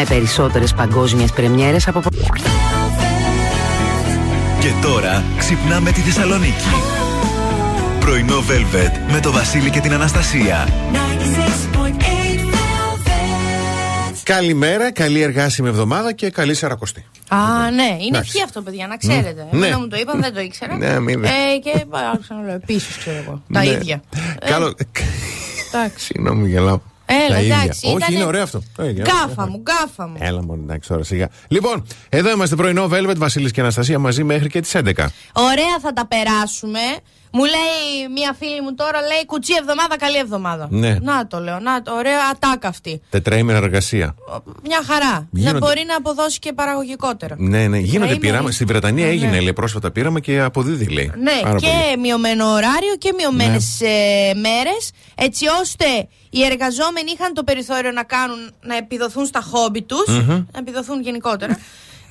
Με περισσότερες παγκόσμιες πρεμιέρες από... Και τώρα ξυπνάμε τη Θεσσαλονίκη. Πρωινό Velvet με το Βασίλη και την Αναστασία. Καλημέρα, καλή εργάσιμη εβδομάδα και καλή σαρακοστή. Α, ναι, είναι ευχή αυτό, παιδιά, να ξέρετε. Mm. Εμένα μου το είπαν, δεν το ήξερα. Ναι, μην ε, και άρχισα να λέω επίση, ξέρω εγώ. Τα Ναι. ίδια. Καλό. Εντάξει. Συγγνώμη, γελάω. Έλα, Τα ίδια. εντάξει, Όχι, ήτανε- είναι ωραίο αυτό. Ε, για- Γκάφα μου, γκάφα μου. Έλα μόνο, εντάξει, τώρα σιγά. Λοιπόν, εδώ είμαστε πρωινό Velvet, Βασίλης και Αναστασία μαζί μέχρι και τις 11. Ωραία θα τα περάσουμε. Μου λέει μία φίλη μου τώρα, λέει κουτσί εβδομάδα, καλή εβδομάδα. Ναι. Να το λέω, να το, ωραία ατάκα αυτή. Τετραήμερα εργασία. Μια χαρά. Γίνονται. Να μπορεί να αποδώσει και παραγωγικότερα. Ναι, ναι, γίνονται είμαι- πείραμα. Στη Βρετανία Ναι. έγινε, λέει, πρόσφατα πείραμα και αποδίδει, λέει. Ναι, Πάρα και πολύ. Ναι. μειωμένο ωράριο και μειωμένες μέρες, έτσι ώστε οι εργαζόμενοι είχαν το περιθώριο να κάνουν, να επιδοθούν στα χόμπι τους, να επιδοθούν γενικότερα.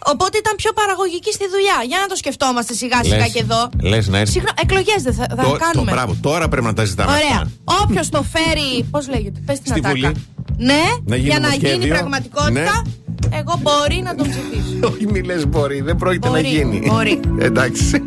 Οπότε ήταν πιο παραγωγικοί στη δουλειά. Για να το σκεφτόμαστε σιγά σιγά Λες- και εδώ. λες να έρθει- Συγχρό... Εκλογές δεν θα, θα Το, το, κάνουμε. μπράβο, τώρα πρέπει να τα ζητάμε. Ωραία. αυτά. Όποιος το φέρει. Πώς λέγεται, πες την Στη ατάκα. Βουλή. Ναι, Να γίνει για να νομοσχέδιο. γίνει πραγματικότητα, Ναι. εγώ μπορεί να τον ψηφίσω. Όχι, μη λες μπορεί, δεν πρόκειται Μπορεί, να γίνει. μπορεί. Εντάξει.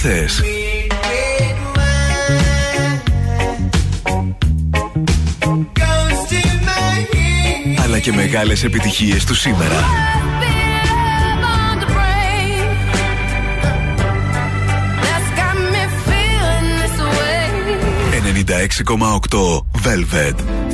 Χθες. Αλλά και μεγάλες επιτυχίες του σήμερα. 96,8 Velvet.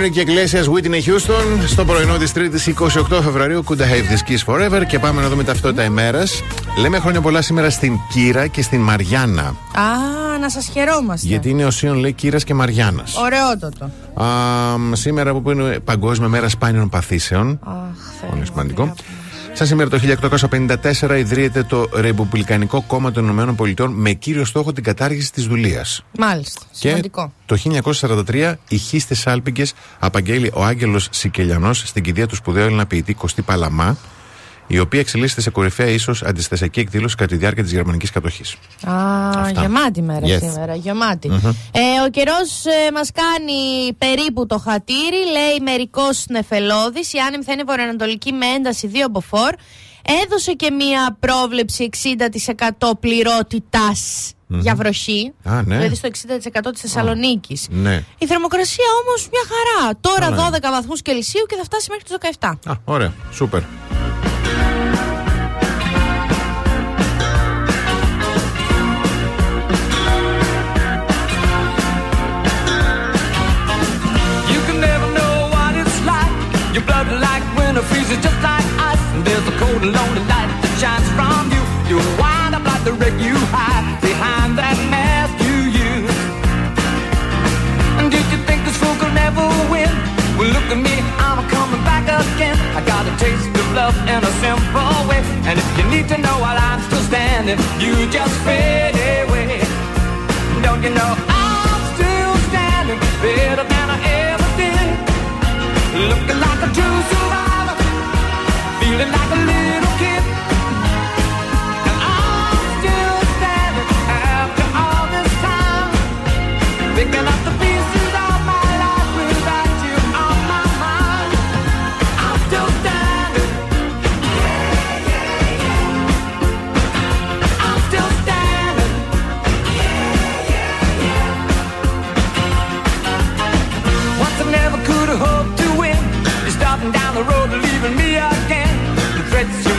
Enrique Iglesias, Whitney Houston. Στο πρωινό της 3η 28 Φεβρουαρίου, Could I Have This Kiss Forever. Και πάμε να δούμε ταυτότητα ημέρας. Λέμε χρόνια πολλά σήμερα στην Κύρα και στην Μαριάννα. Α, να σας χαιρόμαστε. Γιατί είναι ο Σίων λέει Κύρας και Μαριάννας. Ωραιότατο. σήμερα που είναι Παγκόσμια Μέρα Σπάνιων Παθήσεων. Αχ, Πολύ σημαντικό. Σαν σήμερα το 1854 ιδρύεται το Ρεπουμπλικανικό Κόμμα των Ηνωμένων Πολιτειών με κύριο στόχο την κατάργηση της δουλείας. Μάλιστα. Σημαντικό. Και το 1943 η Χίστες Άλπικε απαγγέλει ο Άγγελος Σικελιανός στην κηδεία του σπουδαίου Έλληνα ποιητή Κωστή Παλαμά η οποία εξελίσσεται σε κορυφαία ίσως αντιστασιακή εκδήλωση κατά τη διάρκεια της γερμανικής κατοχής. Α, γεμάτη μέρα σήμερα. Γεμάτη. Ε, ο καιρός ε, μας κάνει περίπου το χατήρι. Λέει μερικός νεφελώδης. Η άνεμη θα είναι βορειοανατολική με ένταση 2 από 4. Έδωσε και μία πρόβλεψη 60% πληρότητα για βροχή. Α, ναι. Δηλαδή στο 60% της Θεσσαλονίκης. Ναι. Η θερμοκρασία όμως μια χαρά. Τώρα 12 βαθμούς Κελσίου και θα φτάσει μέχρι τους 17. Α, ωραία. Σούπερ. And lonely light that shines from you. You wind up like the wreck you hide behind that mask you use. And did you think this fool could never win? Well, look at me, I'm coming back again. I got a taste of love in a simple way. And if you need to know while I'm still standing, you just fade away. Don't you know I'm still standing better than I ever did? Looking like a true survivor, feeling like a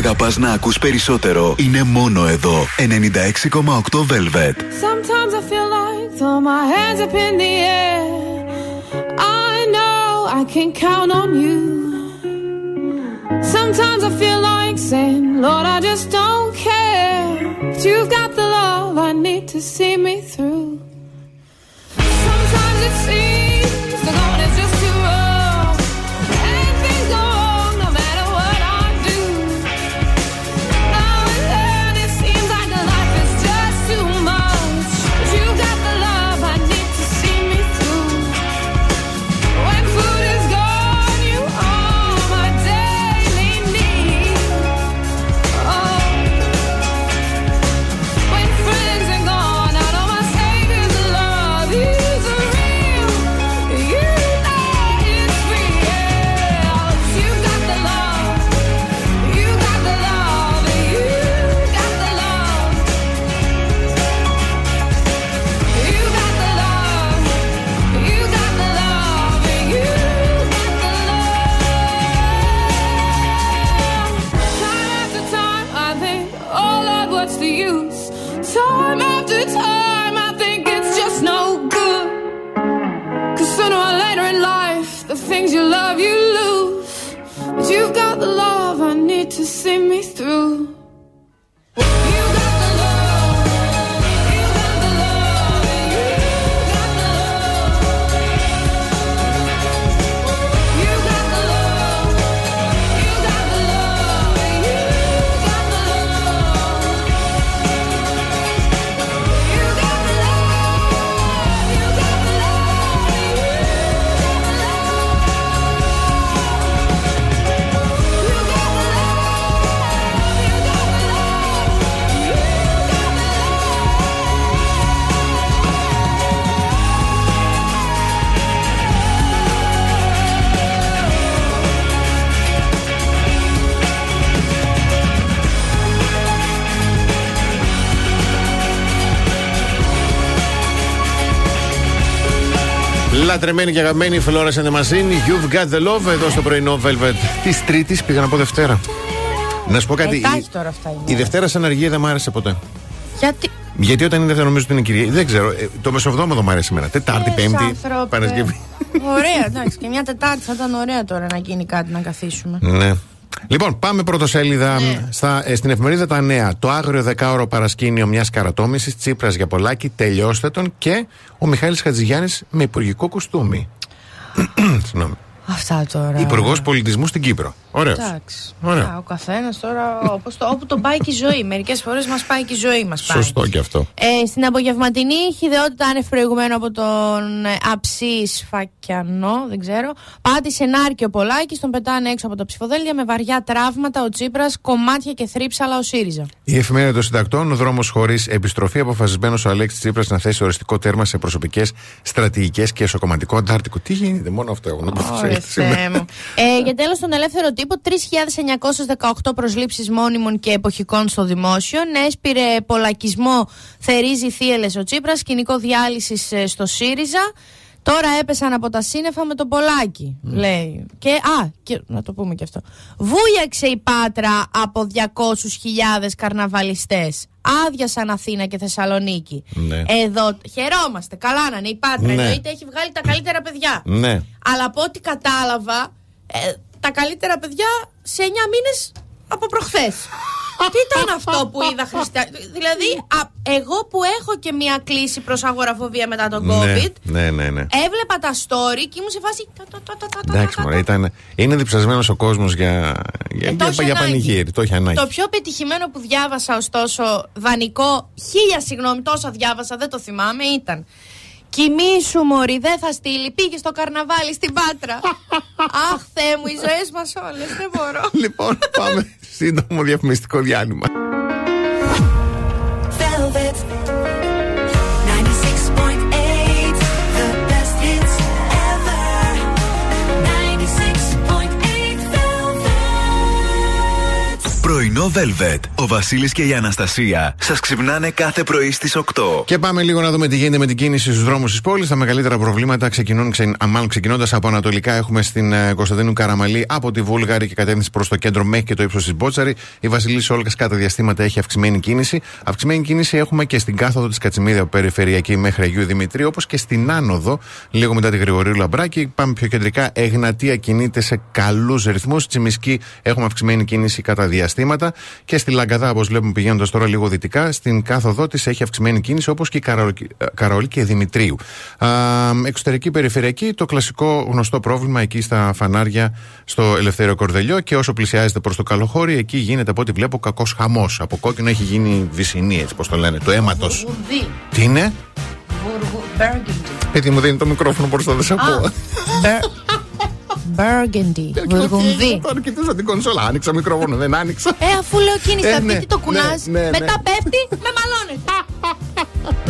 αγαπάς να ακούς περισσότερο είναι μόνο εδώ. 96,8 Velvet. Sometimes I feel like throw my hands up in the air. I know I can count on you. Sometimes I feel like saying, Lord, I just don't care. But you've got the love I need to see me through. Λατρεμένη και αγαπημένη η Φλόρα Σεντεμασίνη, You've got the love εδώ στο πρωινό Velvet της Τρίτης. Πήγα να πω Δευτέρα. Να σου πω κάτι. Ετάχει η, τώρα αυτά είναι. η Δευτέρα σαν αργία δεν μ' άρεσε ποτέ. Γιατί; Γιατί όταν είναι Δευτέρα νομίζω ότι είναι Κυριακή. Δεν ξέρω. ε, το Μεσοβδόμαδο μου άρεσε εμένα. Τετάρτη, Λες, Πέμπτη, άνθρωπε. Παρασκευή. Ωραία, εντάξει. Και μια Τετάρτη θα ήταν ωραία τώρα να γίνει κάτι να καθίσουμε. Ναι. Λοιπόν, πάμε πρωτοσέλιδα στα, ε, στην εφημερίδα Τα Νέα. Το άγριο δεκάωρο παρασκήνιο μιας καρατόμησης, Τσίπρας για πολλάκι, τελειώστε τον και ο Μιχάλης Χατζηγιάννης με υπουργικό κουστούμι. Συγγνώμη. Αυτά τώρα. Υπουργός Πολιτισμού στην Κύπρο. Ωραίος. Εντάξει. Ωραία. Α, Ο καθένας τώρα όπως το, όπου τον πάει και η ζωή. Μερικές φορές μας πάει και η ζωή μας. Σωστό και αυτό. Ε, στην απογευματινή χειδεότητα άνευ προηγουμένου από τον ε, Αψή Σφακιανό, δεν ξέρω. Πάτησε νάρκη ο Πολάκη, τον πετάνε έξω από τα ψηφοδέλτια με βαριά τραύματα ο Τσίπρας, κομμάτια και θρύψαλα ο ΣΥΡΙΖΑ. Η εφημερίδα των συντακτών, ο δρόμος χωρίς επιστροφή, αποφασισμένος ο Αλέξης Τσίπρας να θέσει οριστικό τέρμα σε προσωπικές, στρατηγικές και εσωκομματικό αντάρτικο. Τι γίνεται, μόνο αυτό έχω να πω. Ωραία, Θεέ μου. Ε, για τέλος, τον ελεύθερο τύπο, 3.918 προσλήψεις μόνιμων και εποχικών στο δημόσιο. Έσπηρε πολλακισμό, θερίζει θύελες ο Τσίπρας, σκηνικό διάλυσης στο ΣΥΡΙΖΑ. Τώρα έπεσαν από τα σύννεφα με τον Πολάκη, λέει. Και, α, και, να το πούμε και αυτό. Βούλιαξε η Πάτρα από 200.000 καρναβαλιστές. Άδειασαν Αθήνα και Θεσσαλονίκη. Ναι. Εδώ χαιρόμαστε. Καλά να είναι η Πάτρα. Ναι. Εννοείται έχει βγάλει τα καλύτερα παιδιά. Ναι. Αλλά από ό,τι κατάλαβα, ε, τα καλύτερα παιδιά σε 9 μήνες από προχθές. Τι ήταν αυτό που είδα Χριστιά. Δηλαδή, α, εγώ που έχω και μια κλίση προς αγοραφοβία μετά τον COVID, Ναι, ναι, ναι. έβλεπα τα story και ήμουν σε φάση. τα, τα, τα, τα, τα, τα, Εντάξει, τα, μωρέ, τα. ήταν, είναι διψασμένος ο κόσμος για, για, Ε, το για, έχει για ανάγκη. πανηγύρι. Το έχει ανάγκη. Το πιο πετυχημένο που διάβασα, ωστόσο, δανεικό, χίλια συγγνώμη, τόσα διάβασα, δεν το θυμάμαι, ήταν. Κοιμήσου μωρή, δεν θα στείλει. Πήγε στο καρναβάλι στην Πάτρα. Αχ, Θεέ μου, οι ζωές μας όλες. Δεν μπορώ. Λοιπόν, πάμε σύντομο διαφημιστικό διάλειμμα. Πρωινό Πρωινό Velvet. Ο Βασίλης και η Αναστασία σας ξυπνάνε κάθε πρωί στις 8. Και πάμε λίγο να δούμε τι γίνεται με την κίνηση στους δρόμους της πόλης. Τα μεγαλύτερα προβλήματα ξεκινούν, ξε... α, μάλλον ξεκινώντας από Ανατολικά, έχουμε στην ε, Κωνσταντίνου Καραμαλή από τη Βούλγαρη και κατεύθυνση προς το κέντρο μέχρι και το ύψος της Μπότσαρη. Η Βασιλής Όλκα κατά διαστήματα έχει αυξημένη κίνηση. Αυξημένη κίνηση έχουμε και στην κάθοδο της Κατσιμίδη από περιφερειακή μέχρι Αγίου Δημητρίου, όπως και στην άνοδο, λίγο μετά τη Γρηγορίου Λαμπράκη. Πάμε πιο κεντρικά. Εγνατία κινείται σε καλούς ρυθμούς. Τσιμισκή έχουμε αυξημένη κίνηση κατά διαστήματα. Και στη Λαγκαδά, όπως βλέπουμε πηγαίνοντας τώρα λίγο δυτικά, στην κάθοδό της έχει αυξημένη κίνηση όπως και η Καραολ- ε, Καραολή και Δημητρίου. Α, εξωτερική περιφερειακή, το κλασικό γνωστό πρόβλημα εκεί στα φανάρια στο Ελευθέριο Κορδελιό και όσο πλησιάζεται προς το Καλοχώρι, εκεί γίνεται από ό,τι βλέπω κακός χαμός. Από κόκκινο έχει γίνει βυσινή, έτσι πώ το λένε, του αίματος. Βουργουδί. Τι είναι; Βουργου- Burgundy. Παιδί μου δίνει το μικρόφωνο μπροστά, δεν σε ακούω. Burgundy. Βουργουνδί. Τώρα κοιτούσα την κονσόλα. Άνοιξα μικρόφωνο, δεν άνοιξα. Ε, αφού λέω εκείνη Ε, στα ναι, σπίτι το ναι, κουνάς, ναι, ναι. μετά πέφτει, με μαλώνεις.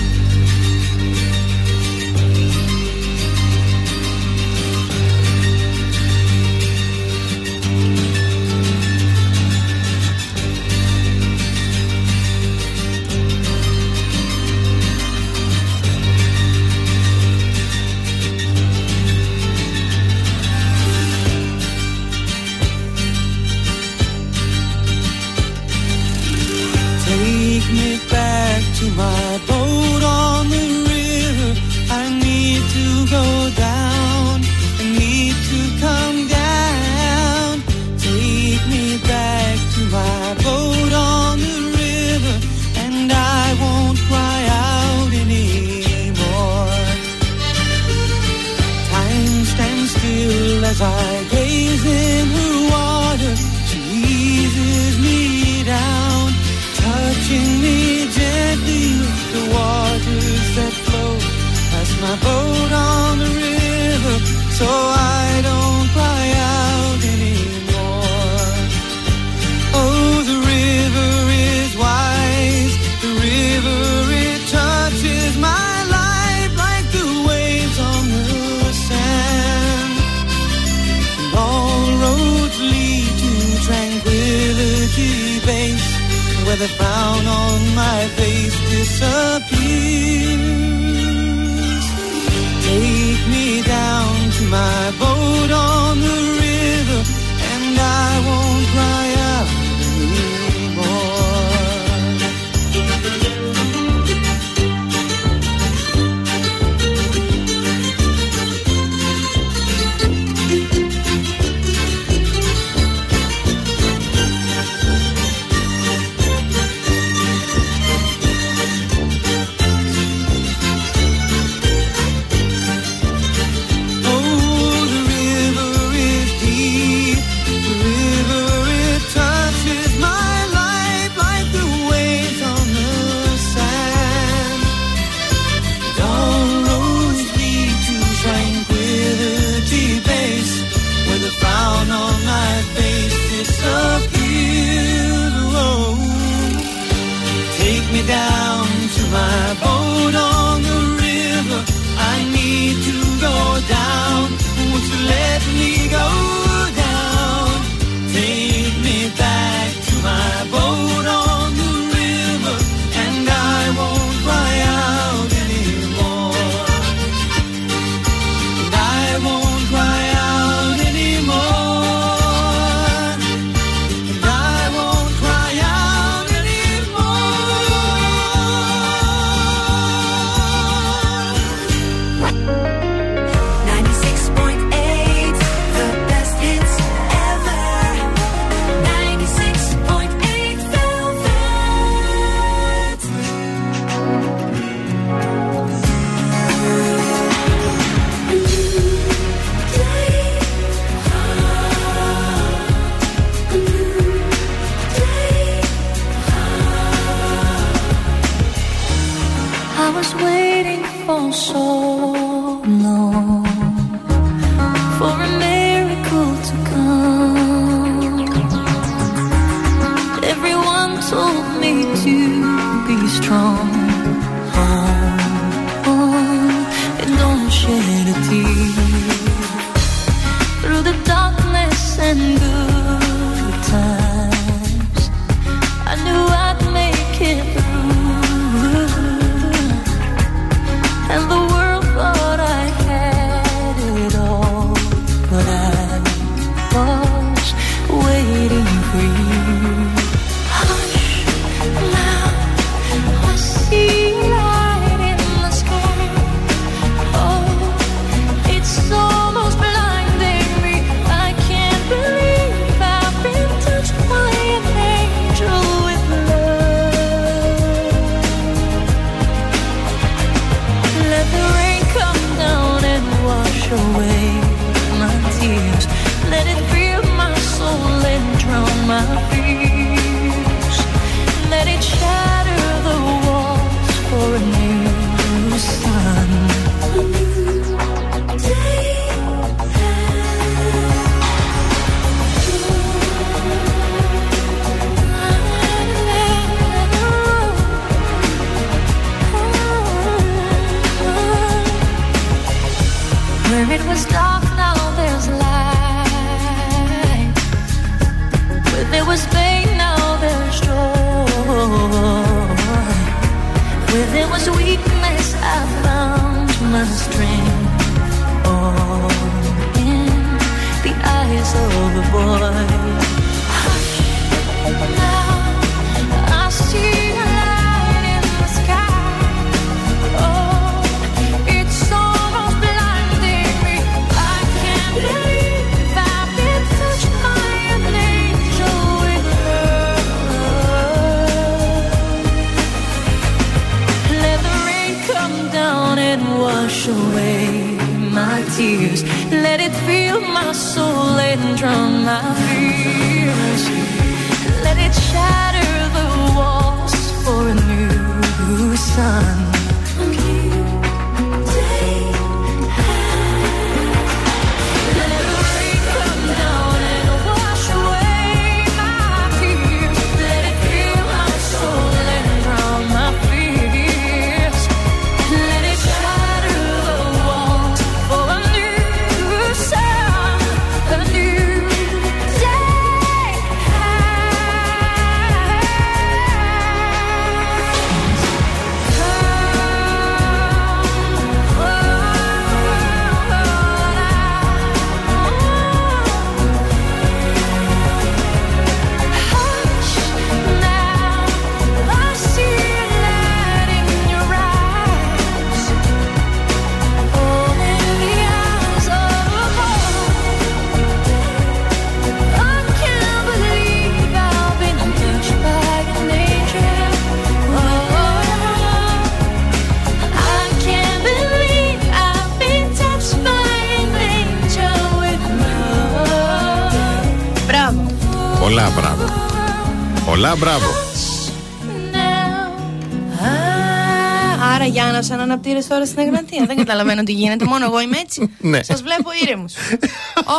Σαν αναπτύρες τώρα στην Εγνατία. Δεν καταλαβαίνω τι γίνεται. Μόνο εγώ είμαι έτσι. Ναι. Σας βλέπω ήρεμους.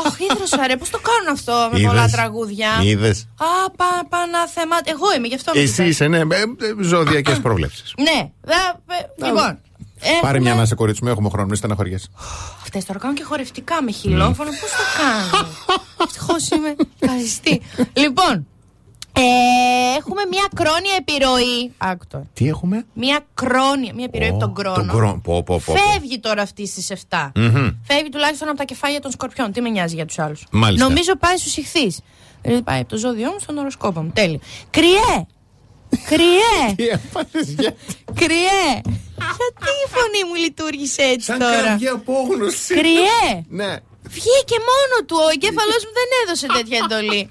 Ωχ, ίδρυσα ρε, πώς το κάνουν αυτό με Είδες; πολλά τραγούδια; Είδες; Α, πα, παναθεμά. Εγώ είμαι, γι' αυτό με Εσύ κοιτάς. είσαι, ναι, ζωδιακές προβλέψεις. Ναι, δε- ε, λοιπόν. Πάρε μια ανάσα, κορίτσι μου, έχουμε χρόνο, μην στεναχωριέσαι. Αυτές τώρα κάνουν και χορευτικά με χιλόφωνο. Πώς το κάνουν; Ευτυχώς είμαι καθιστή. λοιπόν, ε, έχουμε μια κρόνια επιρροή. Άκου τώρα. Τι έχουμε; Μια κρόνια, μια επιρροή από τον Τον κρόνο. κρό- Πω, πω, πω. Φεύγει τώρα αυτή στις 7. Μμμ. Φεύγει τουλάχιστον από τα κεφάλια των σκορπιών. Τι με νοιάζει για τους άλλους; Μάλιστα. Νομίζω πάει στους ηχθείς. Δηλαδή πάει από το ζώδιό μου στον οροσκόπο μου. Τέλειο. Κρυέ! Κρυέ! Τι έπαθες, γιατί. Κρυέ! Γιατί η φωνή μου λειτουργήσε έτσι Σαν τώρα; κραυγή απόγνωση. Κρυέ! Ναι. Βγήκε μόνο του. Ο εγκέφαλός μου δεν έδωσε τέτοια εντολή.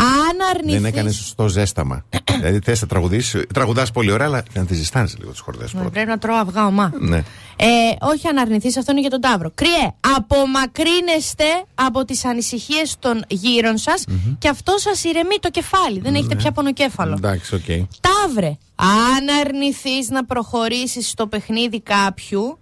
Αν Δεν αρνηθεί. έκανες σωστό ζέσταμα. δηλαδή θες να τραγουδήσεις. Τραγουδάς πολύ ωραία, αλλά να τη ζεστάνει λίγο τις χορδές πρώτα. Πρέπει να τρώω αυγά ωμά. Ναι. Ε, όχι αν αρνηθείς, αυτό είναι για τον Ταύρο. Κριέ, απομακρύνεστε από τις ανησυχίες των γύρων σας και αυτό σας ηρεμεί το κεφάλι. Δεν έχετε πια πονοκέφαλο. Εντάξει, οκ. Ταύρε, αν αρνηθείς να προχωρήσεις στο παιχνίδι κάποιου.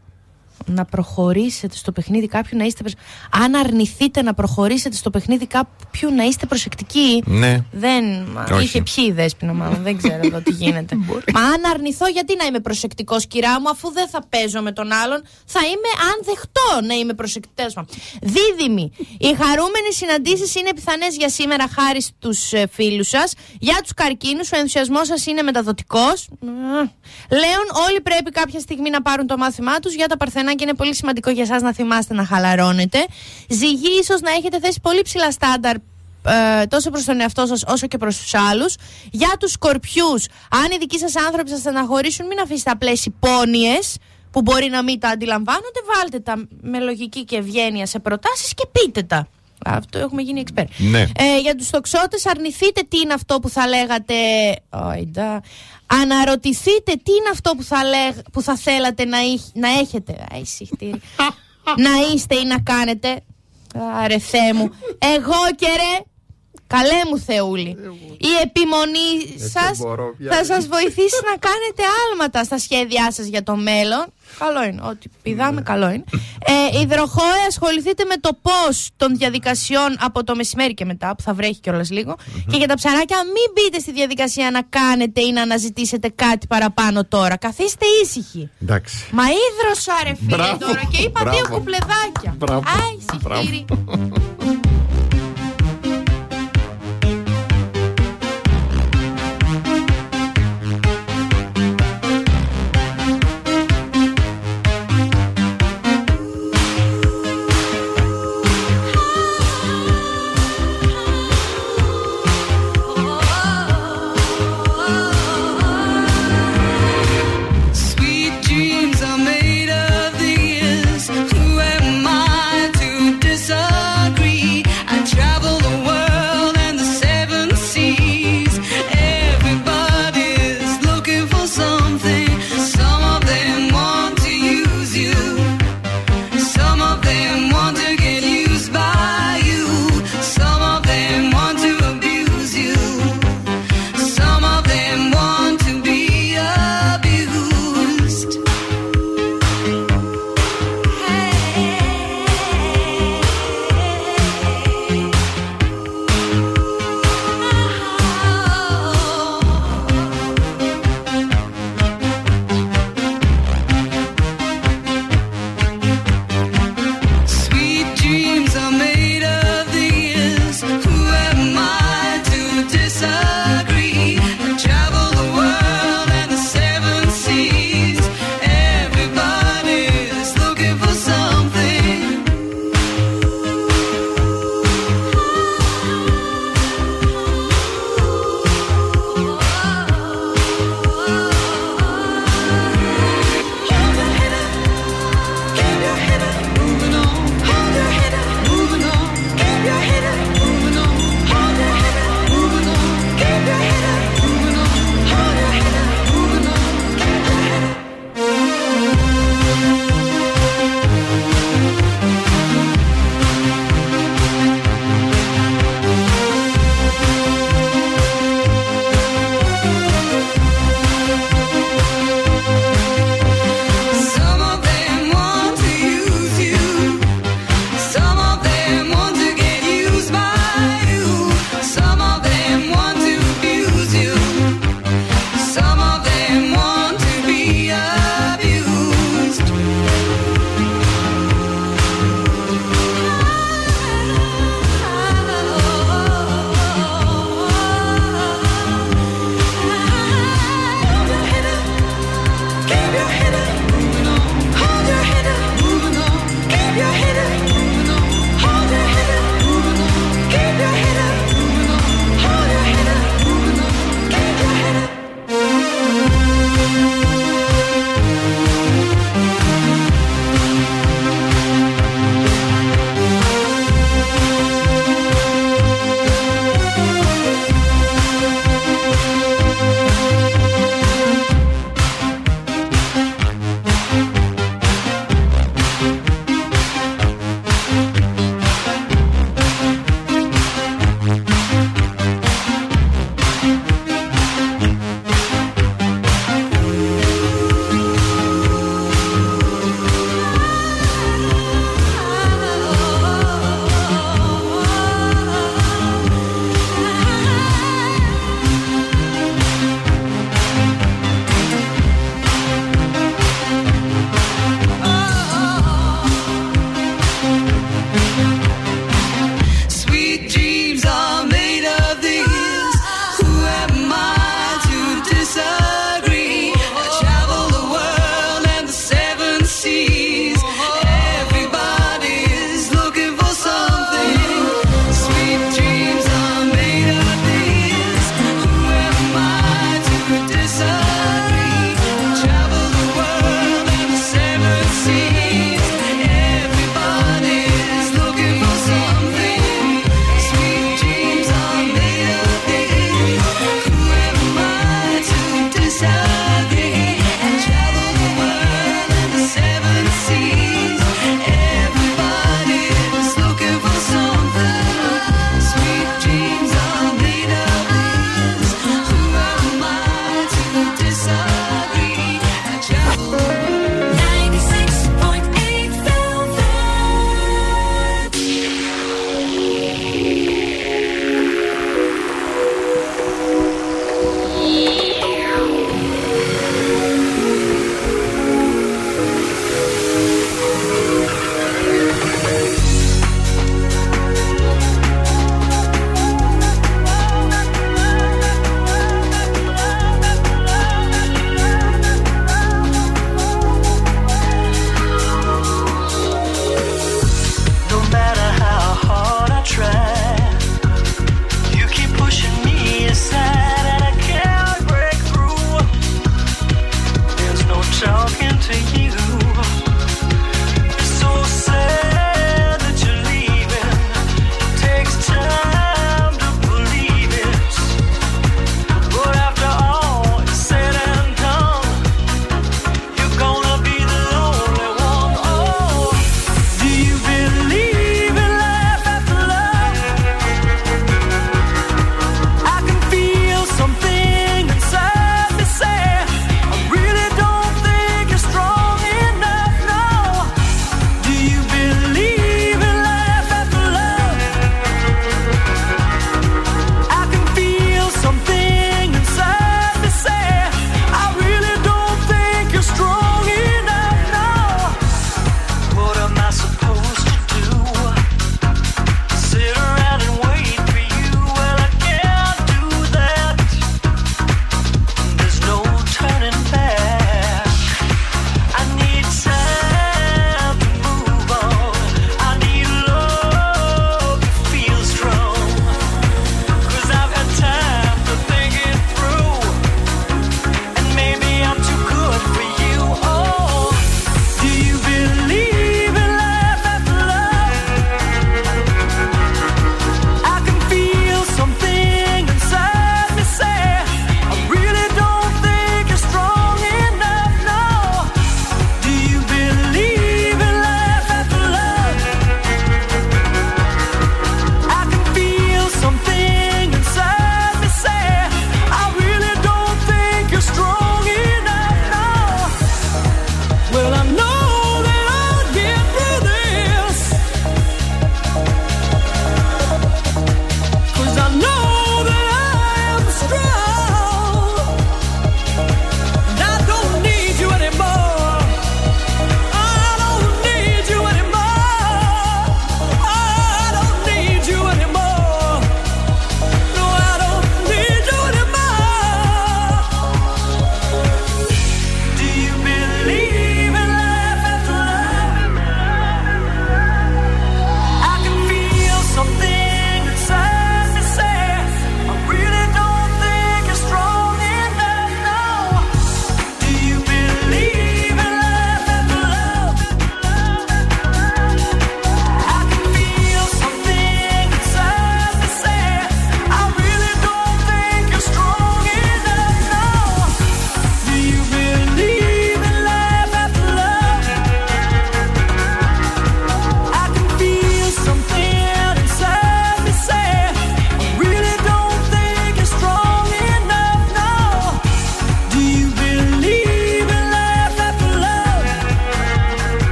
Να προχωρήσετε στο παιχνίδι κάποιου να είστε. προσ- Αν αρνηθείτε να προχωρήσετε στο παιχνίδι κάποιου να είστε προσεκτικοί. Ναι. Δεν. μα, Όχι. Είχε πιει η δέσπινα, μάλλον. δεν ξέρω εδώ τι γίνεται. Μα αν αρνηθώ, γιατί να είμαι προσεκτικός, κυρά μου, αφού δεν θα παίζω με τον άλλον, θα είμαι αν δεχτώ να είμαι προσεκτικός. Δίδυμοι. Οι χαρούμενε συναντήσεις είναι πιθανές για σήμερα χάρη στους φίλους σας. Για τους καρκίνους, ο ενθουσιασμός σας είναι μεταδοτικός. Λέων, όλοι πρέπει κάποια στιγμή να πάρουν το μάθημά τους. Για τα παρθενάκια είναι πολύ σημαντικό για εσάς να θυμάστε να χαλαρώνετε. Ζυγή, ίσως να έχετε θέσει πολύ ψηλά στάνταρ ε, τόσο προς τον εαυτό σας όσο και προς τους άλλους. Για τους σκορπιούς, αν οι δικοί σας άνθρωποι σας στεναχωρήσουν, μην αφήσετε απλές υπόνοιες που μπορεί να μην τα αντιλαμβάνονται, βάλτε τα με λογική και ευγένεια σε προτάσεις και πείτε τα. Αυτό έχουμε γίνει εξπέρ. Ναι. Ε, για τους τοξότες αρνηθείτε τι είναι αυτό που θα λέγατε Ωιντα. Αναρωτηθείτε τι είναι αυτό που θα, λέγ, που θα θέλατε να, έχ- να έχετε Αϊ, συχτήρι. Να είστε ή να κάνετε Άρε Θεέ μου Εγώ και ρε Καλέ μου Θεούλη Η επιμονή σας μπορώ πια. θα σας βοηθήσει να κάνετε άλματα στα σχέδιά σας για το μέλλον Καλό είναι, ό,τι πηδάμε καλό είναι ε, Υδροχόε ασχοληθείτε με το πώς των διαδικασιών από το μεσημέρι και μετά που θα βρέχει κιόλας λίγο Και για τα ψαράκια μην μπείτε στη διαδικασία να κάνετε ή να αναζητήσετε κάτι παραπάνω τώρα Καθίστε ήσυχοι Εντάξει. Μα ίδρωσα ρε φίλε Μπράβο. τώρα και είπα δύο Μπράβο. κουπλεδάκια Μπράβο. Άι,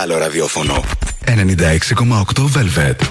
άλλο ραδιόφωνο. 96,8 Velvet.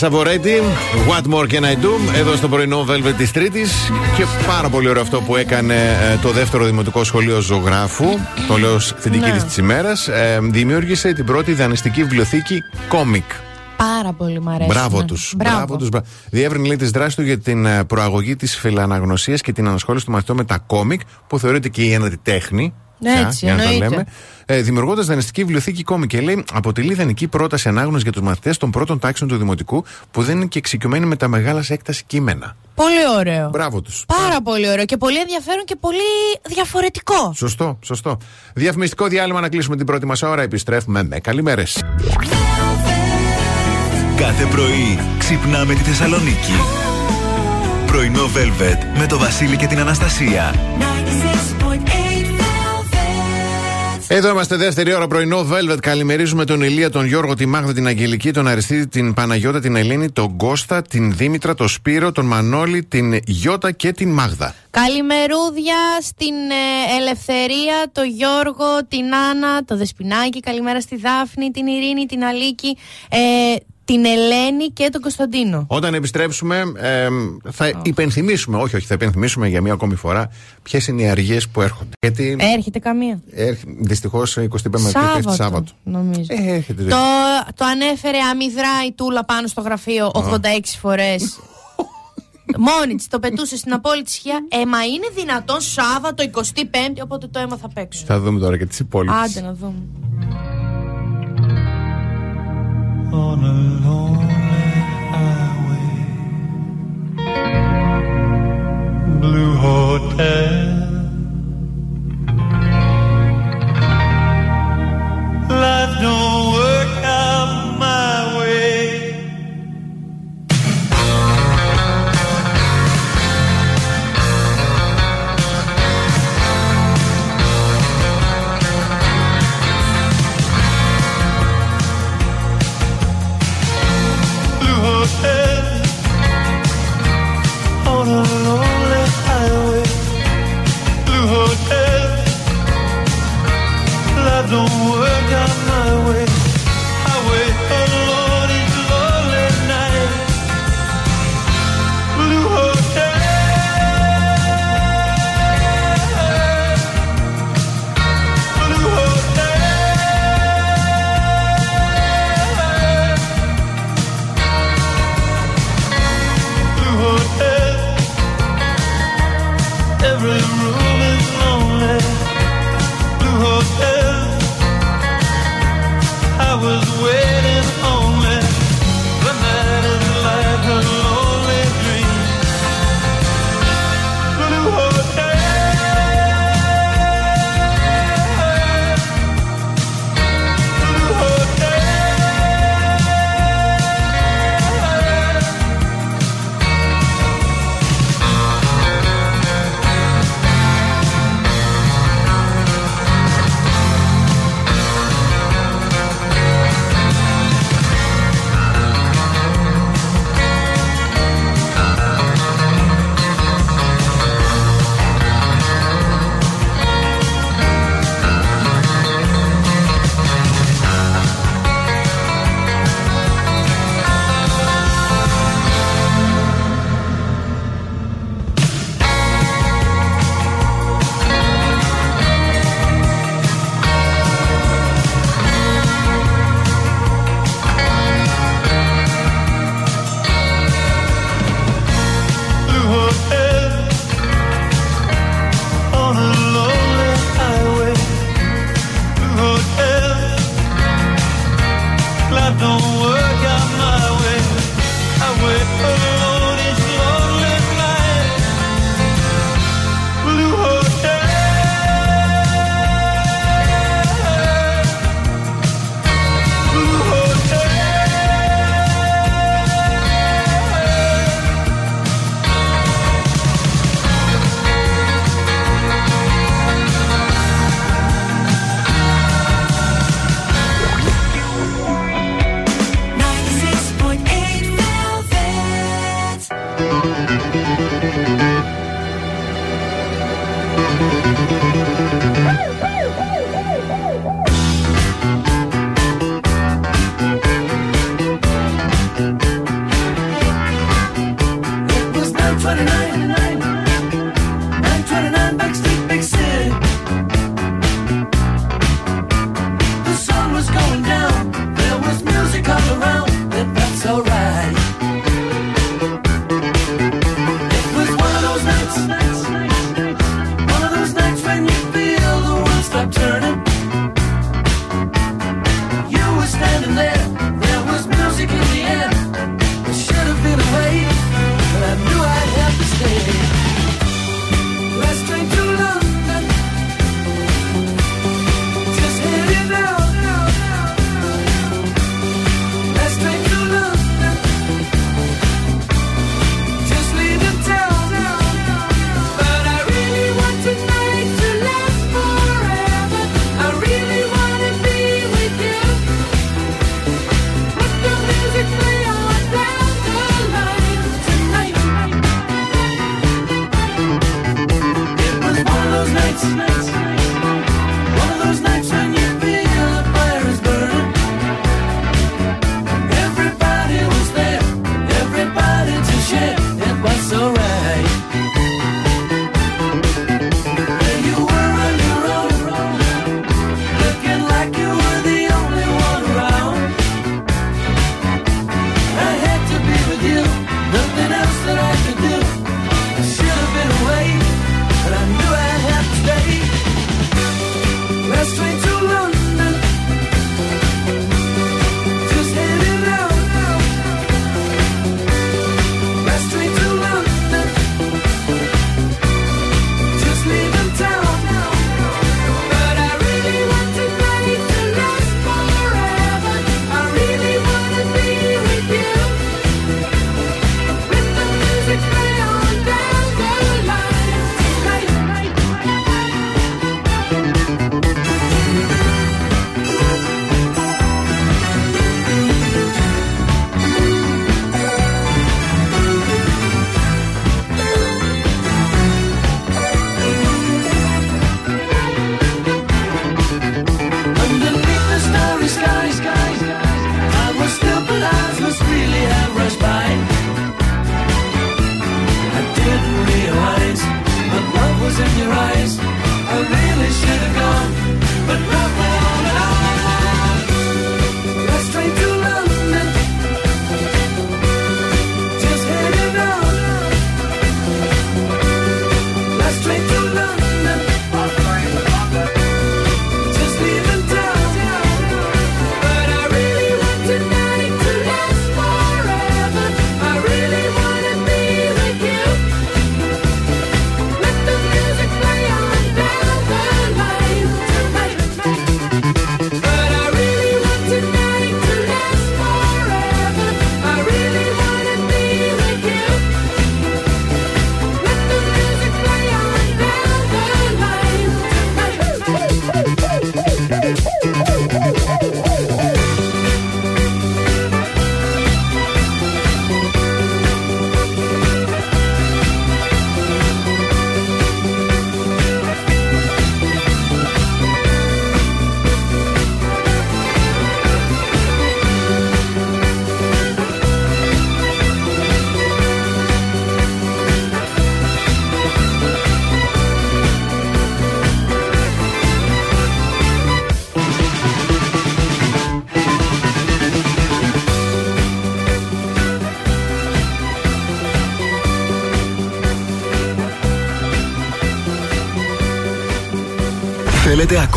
Σαβορέτη, What More Can I Do, εδώ στο πρωινό Velvet της Τρίτης. Και πάρα πολύ ωραίο αυτό που έκανε ε, το δεύτερο δημοτικό σχολείο ζωγράφου, το λέω ως θετική Ναι. της της ημέρας. δημιούργησε την πρώτη ιδανιστική βιβλιοθήκη κόμικ. Πάρα πολύ μ' αρέσει. Μπράβο ναι. τους. Μπράβο. τους. μπρα- Διεύρυνε λέει τη δράση του για την ε, προαγωγή της φιλαναγνωσίας και την ανασχόληση του μαθητών με τα κόμικ, που θεωρείται και η ένατη τέχνη. Ναι, πια, έτσι, για να τα εννοείται. λέμε. Ε, Δημιουργώντας δανειστική βιβλιοθήκη κόμικ και λέει αποτελεί ιδανική πρόταση ανάγνωση για τους μαθητές των πρώτων τάξεων του Δημοτικού που δεν είναι και εξοικειωμένοι με τα μεγάλα σε έκταση κείμενα. Πολύ ωραίο. Μπράβο τους. Πάρα πολύ ωραίο και πολύ ενδιαφέρον και πολύ διαφορετικό. Σωστό, σωστό. Διαφημιστικό διάλειμμα να κλείσουμε την πρώτη μας ώρα. Επιστρέφουμε με καλημέρες. Κάθε πρωί ξυπνάμε τη Θεσσαλονίκη. Πρωινό Velvet με το Βασίλη και την Αναστασία. 96.8 Velvet. Εδώ είμαστε δεύτερη ώρα πρωινό Velvet. Καλημερίζουμε τον Ηλία, τον Γιώργο, τη Μάγδα, την Αγγελική, τον Αριστίδη, την Παναγιώτα, την Ελένη, τον Κώστα, την Δήμητρα, τον Σπύρο, τον Μανώλη, την Γιώτα και την Μάγδα. Καλημερούδια στην ε, Ελευθερία, το Γιώργο, την Άννα, το Δεσπινάκι. Καλημέρα στη Δάφνη, την Ειρήνη, την Αλίκη, ε, την Ελένη και τον Κωνσταντίνο. Όταν επιστρέψουμε, θα oh. υπενθυμίσουμε, όχι, όχι, θα υπενθυμίσουμε για μία ακόμη φορά ποιες είναι οι αργίες που έρχονται. Έρχεται καμία. Έρχ, Δυστυχώς ε, 25 Μαρτίου Σάββατο. Νομίζω. Ε, το, ανέφερε αμυδρά η Τούλα πάνω στο γραφείο 86 φορές. Μόνη της το πετούσε στην απόλυτη σχιά. Ε, μα είναι δυνατόν Σάββατο 25, οπότε το έμαθα απ' έξω. Θα δούμε τώρα και τις υπόλοιπες. Άντε να δούμε. blue hotel.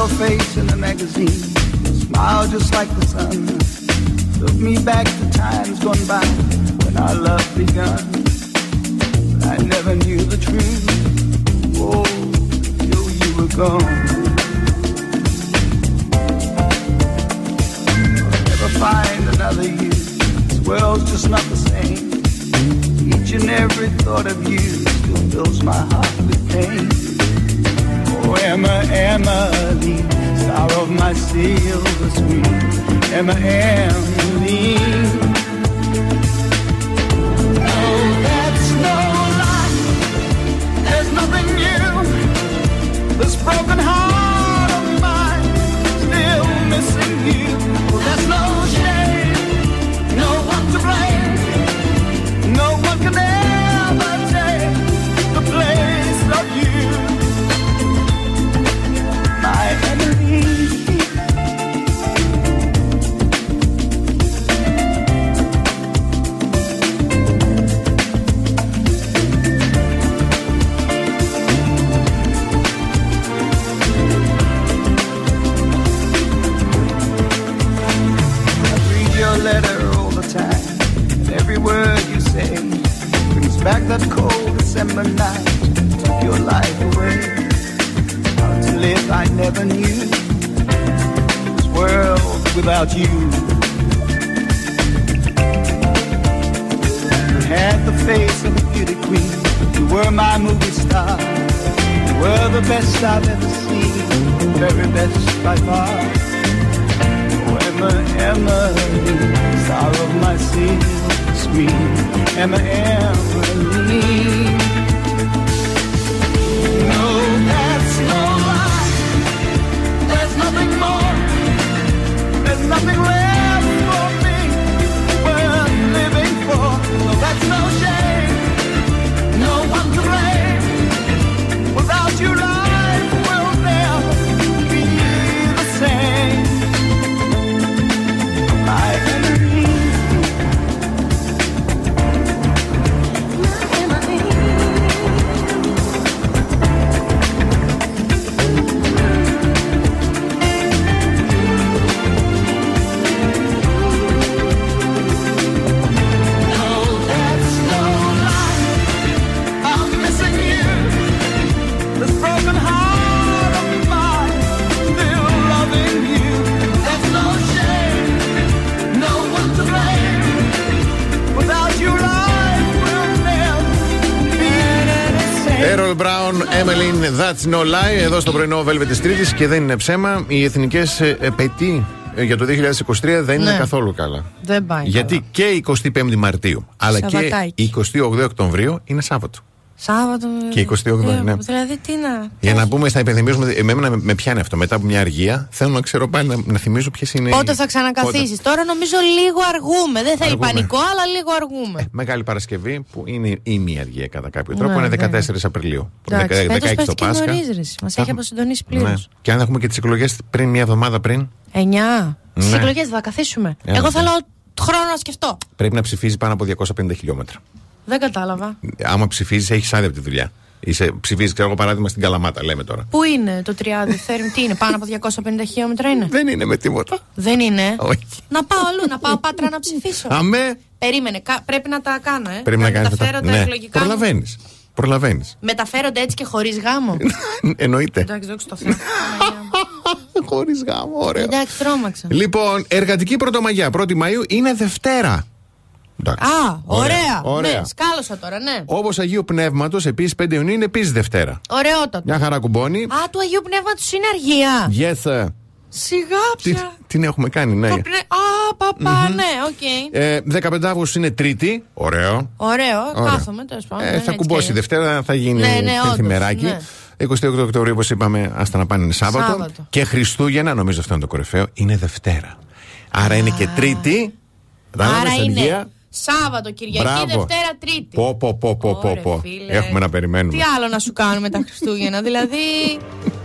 Your face in the magazine, smile just like the sun. Took me back to times gone by when our love begun. But I never knew the truth. Oh, till you were gone. I'll never find another you. This world's just not the same. Each and every thought of you still fills my heart with pain. Oh, Emma, Emily, star of my silver screen. Emma, Emily. No, that's no lie. There's nothing new. This broken heart of mine, still missing you. Best I've ever seen. Very best by far. Oh, Emma, Emily, star of my silver screen. Emma, Emily. No lie. Εδώ στο πρωινό Velvet της Τρίτης και δεν είναι ψέμα. Οι εθνικές επαιτοί ε, για το 2023 δεν είναι Ναι. καθόλου καλά. Δεν πάει. Γιατί και η 25η Μαρτίου αλλά και Σαββατάκι. η 28η Οκτωβρίου είναι Σάββατο. Σάββατο. Και 28, ε, ναι. Δηλαδή τι να. Για να πούμε, θα υπενθυμίσουμε. Εμένα με, με πιάνει αυτό. Μετά από μια αργία, θέλω να ξέρω πάλι να, να θυμίζω ποιες είναι. οι- Πότε θα ξανακαθίσεις. Τώρα νομίζω λίγο αργούμε. Δεν θέλει Αργούμε. πανικό, αλλά λίγο αργούμε. Μεγάλη Παρασκευή που είναι η μία αργία κατά κάποιο Ναι, τρόπο. είναι βέβαια. 14 Απριλίου. Εντάξει, 16 φέτος το πέφτει και Πάσχα. νωρίς, ρε, εσύ. Μας έχει αποσυντονίσει πλήρως. Ναι. Και αν έχουμε και τις εκλογές πριν μια εβδομάδα πριν, 9. Στις Ναι. εκλογές θα καθίσουμε. Ε, Εγώ ναι. θέλω χρόνο να σκεφτώ. πρέπει να ψηφίζει πάνω από 250 χιλιόμετρα. Δεν κατάλαβα. Άμα ψηφίζεις, έχεις άδεια από τη δουλειά. Είσαι, ψηφίζεις, ξέρω εγώ, παράδειγμα στην Καλαμάτα, λέμε τώρα. Πού είναι το 30 θέρμ, τι είναι, πάνω από 250 χιλιόμετρα είναι; Δεν είναι με τίποτα. Δεν είναι. Όχι. Να πάω αλλού, να πάω πάτρα να ψηφίσω. Αμέ! Περίμενε, κα- πρέπει να τα κάνω, ε. Πρέπει να κάνεις μεταφέρω τα εκλογικά. μου. Προλαβαίνεις. Προλαβαίνεις. Μεταφέρονται έτσι και χωρίς γάμο. Εννοείται. Εντάξει, δόξα τω Θεώ. Χωρίς γάμο, ωραίο. Εντάξει, τρόμαξα. Λοιπόν, εργατική πρωτομαγιά 1η Μαΐου είναι Δευτέρα. Εντάξει. Α, ωραία. ωραία. Ναι, σκάλωσα τώρα, ναι. Όπως Αγίου Πνεύματος, επίσης 5 Ιουνίου είναι επίσης Δευτέρα. Ωραιότατο. Μια χαρά κουμπώνει. Α, του Αγίου Πνεύματος είναι αργία. Yes, sir. Σιγά Τι, πια. την έχουμε κάνει, ναι. Το πνε- Α, παπά, ναι, οκ. Ε, 15 Αύγουστο είναι Τρίτη. Ωραίο. Ωραίο, Ωραία. κάθομαι τέλος πάντων. Ε, ναι, θα έτσι κουμπώσει κι αλλιώς. Δευτέρα, θα γίνει Ναι, ναι, όντως, πενθυμεράκι. ναι. 28 Οκτωβρίου, όπως είπαμε, άστα να πάνε είναι Σάββατο. Σάββατο. Και Χριστούγεννα, νομίζω αυτό είναι το κορυφαίο, είναι Δευτέρα. Άρα είναι και Τρίτη. Κατάλαβες, Άρα είναι αργία. Σάββατο, Κυριακή, Μπράβο. Δευτέρα, Τρίτη. Πω, πω, πω, πω, πω, Ωρε, πω. φίλε. Έχουμε να περιμένουμε. Τι άλλο να σου κάνουμε τα Χριστούγεννα, δηλαδή;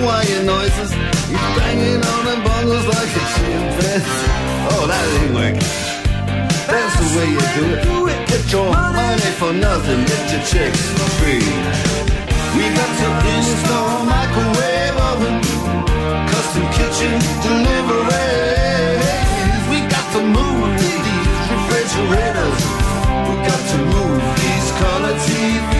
Hawaiian noises. He's banging on the bongos like a chimpanzee. Oh, that ain't working. That's the way you do it. Get your money for nothing. Get your chicks for free. We got to install microwave oven, custom kitchen deliveries. We got to move these refrigerators. We got to move these color Listen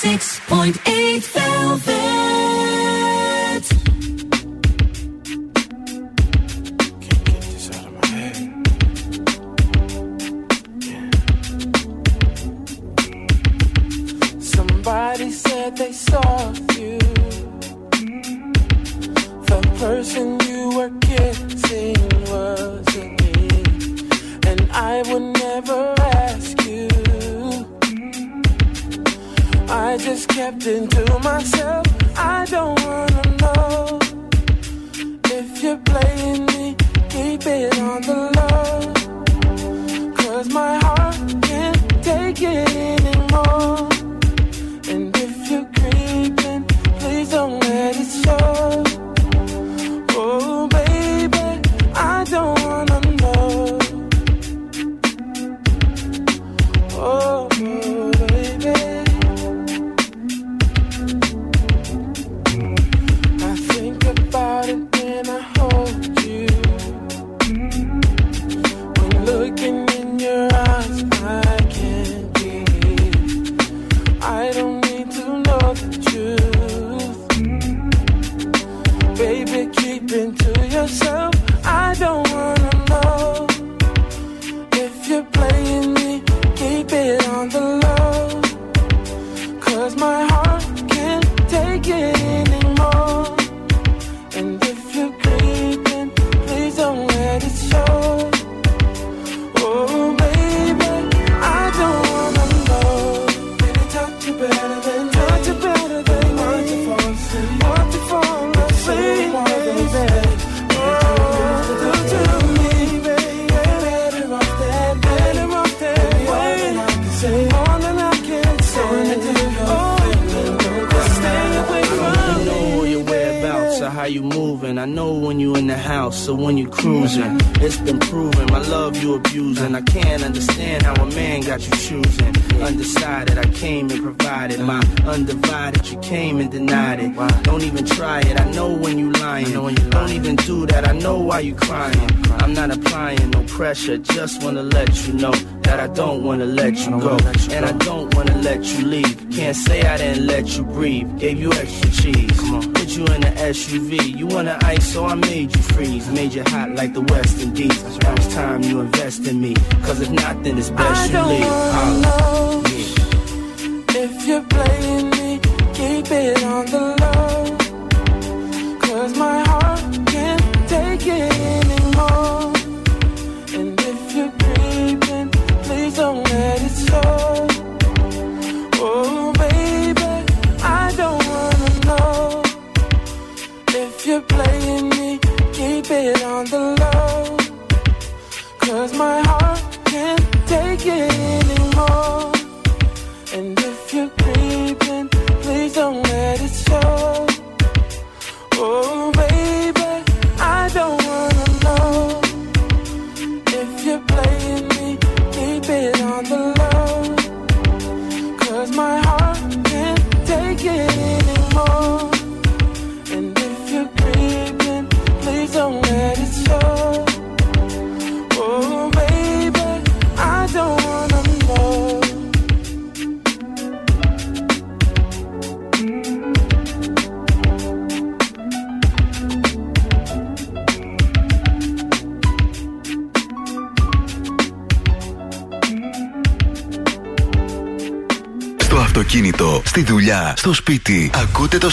Six point eight Velvet. Somebody said they saw you. The person you were kissing was me, and I would never ask you. I just kept it to myself. I don't wanna know if you're playing me. Keep it on the low, cause my heart can't take it. pressure. Just wanna let you know that I don't wanna let you go. And. I don't wanna let you leave. Can't say I didn't let you breathe. Gave you extra cheese. Put you in the SUV. You wanna ice, so I made you freeze. Made you hot like the West Indies. Now it's time you invest in me. Cause if not, then it's best you leave.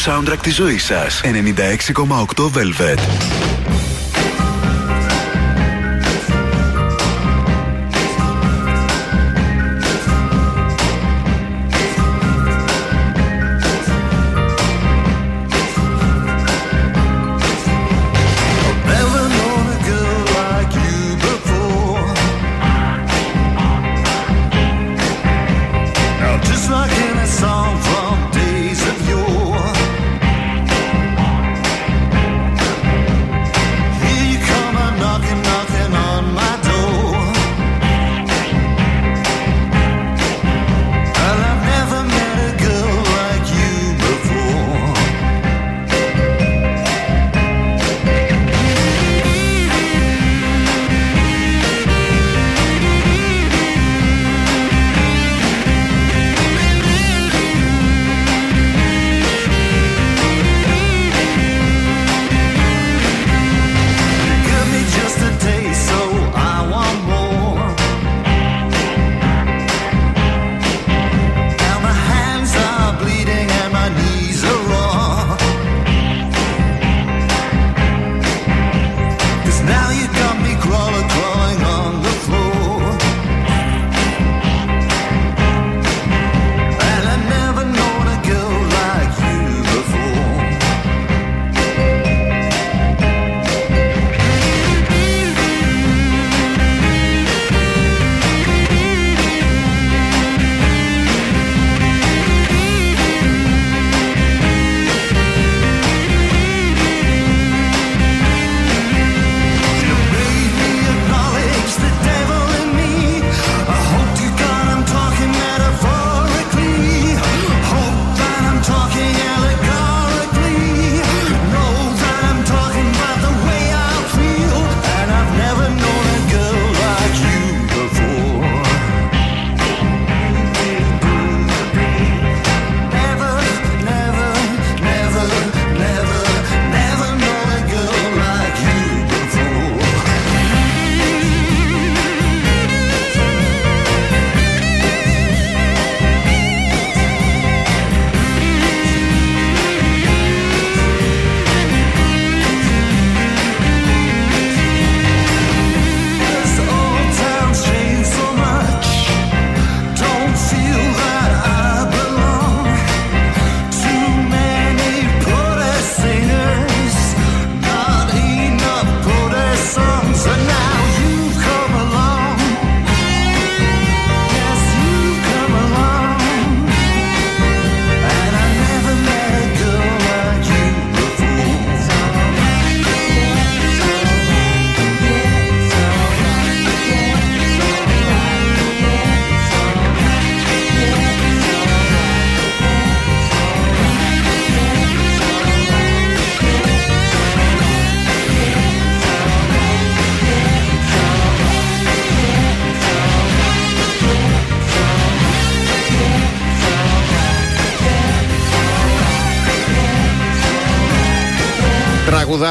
soundtrack της ζωής σας. 96,8 Velvet.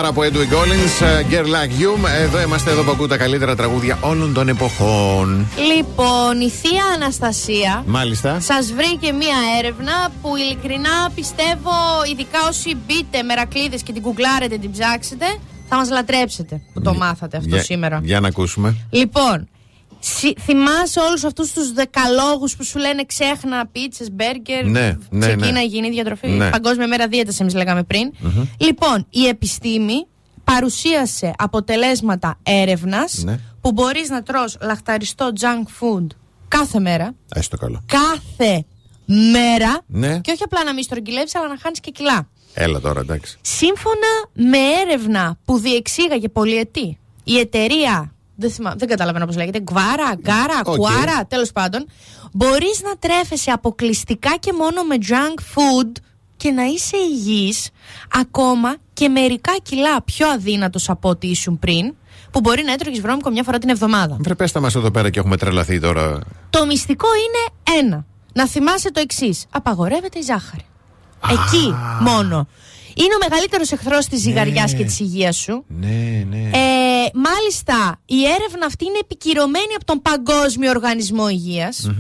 Τραγουδάρα από Edwin Collins, ε, Girl Like You. Εδώ είμαστε, εδώ που ακούτε τα καλύτερα τραγούδια όλων των εποχών. Λοιπόν, η θεία Αναστασία Μάλιστα. Σας βρήκε μία έρευνα που ειλικρινά πιστεύω, ειδικά όσοι μπείτε μερακλείδε και την κουκλάρετε, την ψάξετε, θα μας λατρέψετε που το μάθατε αυτό Για- σήμερα. Για να ακούσουμε. Λοιπόν, συ- θυμάσαι όλους αυτούς τους δεκαλόγους που σου λένε ξέχνα πίτσες, μπέργκερ, Ναι, ναι, ξεκίνα ναι. υγιεινή διατροφή. Ναι. Παγκόσμια μέρα δίαιτας, εμείς λέγαμε πριν. Λοιπόν, η επιστήμη παρουσίασε αποτελέσματα έρευνας Ναι. που μπορείς να τρως λαχταριστό junk food κάθε μέρα. Έστω καλό. Κάθε μέρα. Ναι. Και όχι απλά να μην στρογγυλεύει, αλλά να χάνεις και κιλά. Έλα τώρα, εντάξει. Σύμφωνα με έρευνα που διεξήγαγε πολυετή η εταιρεία. Δεν, θυμά, δεν καταλαβαίνω πώς λέγεται. Γκβάρα, γκάρα, Οκ. κουάρα, τέλος πάντων. Μπορείς να τρέφεσαι αποκλειστικά και μόνο με junk food και να είσαι υγιής ακόμα και μερικά κιλά πιο αδύνατος από ό,τι ήσουν πριν που μπορεί να έτρωγες βρώμικο μια φορά την εβδομάδα. Βρε πες τα μας εδώ πέρα και έχουμε τρελαθεί τώρα. Το μυστικό είναι ένα. Να θυμάσαι το εξής. Απαγορεύεται η ζάχαρη. Εκεί μόνο. Είναι ο μεγαλύτερος εχθρός της ζυγαριάς και της υγείας σου. Ναι, ναι. Ε, μάλιστα, η έρευνα αυτή είναι επικυρωμένη από τον Παγκόσμιο Οργανισμό Υγείας.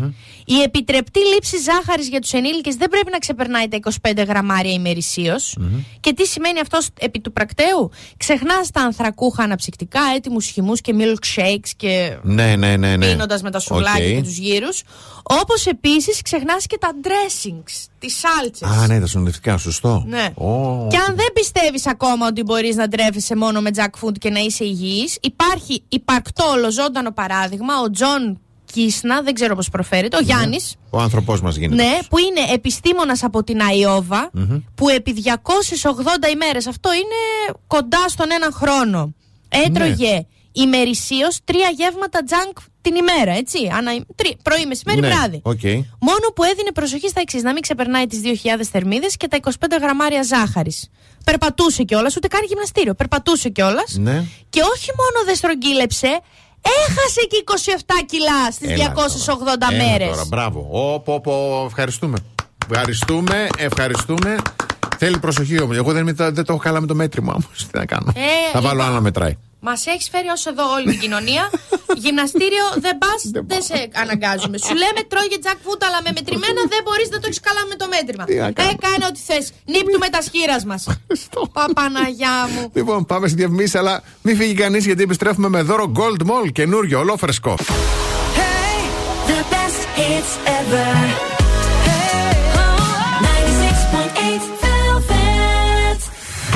Η επιτρεπτή λήψη ζάχαρης για τους ενήλικες δεν πρέπει να ξεπερνάει τα 25 γραμμάρια ημερησίως. Και τι σημαίνει αυτό επί του πρακτέου, Ξεχνάς τα ανθρακούχα αναψυκτικά, έτοιμους χυμούς και milkshakes και Ναι, ναι, ναι. ναι. πίνοντας με τα σουβλάκια Οκ. και τους γύρους. Όπως επίσης ξεχνάς και τα dressings, τις σάλτσες. Α, ναι, τα συνοδευτικά, σωστό. Ναι. Ω, Και αν δεν πιστεύεις ακόμα ότι μπορείς να τρέφεσαι μόνο με junk food και να είσαι υγιής, υπάρχει υπαρκτό ολοζώντανο παράδειγμα, ο Τζον Κίσνα, δεν ξέρω πώς προφέρεται, ο Γιάννης. Ο άνθρωπός μας γίνεται. Ναι, που είναι επιστήμονας από την Αϊόβα που επί 280 ημέρες, αυτό είναι κοντά στον έναν χρόνο, έτρωγε Ναι. ημερησίως τρία γεύματα junk την ημέρα, έτσι, ανα, τρι, πρωί, μεσημέρι, Ναι, βράδυ. οκ. Μόνο που έδινε προσοχή στα εξής: να μην ξεπερνάει τις 2.000 θερμίδες και τα 25 γραμμάρια ζάχαρης. Περπατούσε κιόλας, ούτε κάνει γυμναστήριο. Περπατούσε κιόλας. Ναι. Και όχι μόνο δεν στρογγύλεψε, έχασε και 27 κιλά στις Έλα 280 Έλα μέρες. Τώρα, μπράβο. Ω, πω, πω, ευχαριστούμε. Ευχαριστούμε, ευχαριστούμε. Θέλει προσοχή όμως. Εγώ δεν, είμαι- δεν το έχω καλά με το μέτρημα όμως. Τι να κάνω. Ε, Θα βάλω λοιπόν. άλλο να μετράει. Μας έχεις φέρει όσο εδώ όλη την κοινωνία. Γυμναστήριο δεν πας, δεν σε αναγκάζουμε. Σου λέμε τρώγε jack food, αλλά με μετρημένα δεν μπορείς να το έχεις καλά με το μέτρημα. Τι να κάνω. Ε, κάνε ό,τι θες. Νύπτου με τα σχήρας μας. Παπαναγιά μου. Λοιπόν, πάμε στη διαφημίση, αλλά μην φύγει κανείς γιατί επιστρέφουμε με δώρο Gold Mall καινούριο, ολόφρεσκο. The best hits ever.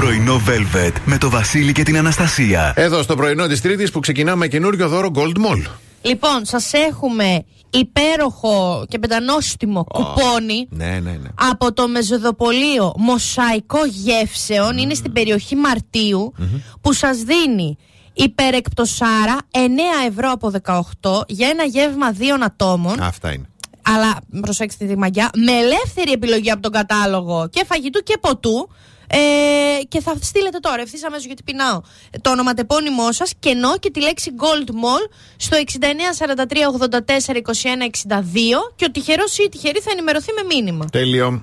Πρωινό Velvet με το Βασίλη και την Αναστασία. Εδώ στο πρωινό της Τρίτης που ξεκινάμε με καινούριο δώρο Gold Mall. Λοιπόν, σας έχουμε υπέροχο και πεντανόστιμο κουπόνι Ναι, ναι, ναι. από το Μεζοδοπολείο Μοσαϊκό Γεύσεων. Είναι στην περιοχή Μαρτίου που σας δίνει υπερεκπτωσάρα 9 ευρώ από 18 για ένα γεύμα δύο ατόμων. Αυτά είναι. Αλλά προσέξτε τη μαγιά, με ελεύθερη επιλογή από τον κατάλογο και φαγητού και ποτού. Ε, και θα στείλετε τώρα ευθύς αμέσως γιατί πεινάω το ονοματεπώνυμό σας κενό και τη λέξη Gold Mall στο 6943842162 και ο τυχερός ή η τυχερή θα ενημερωθεί με μήνυμα. Τέλειο.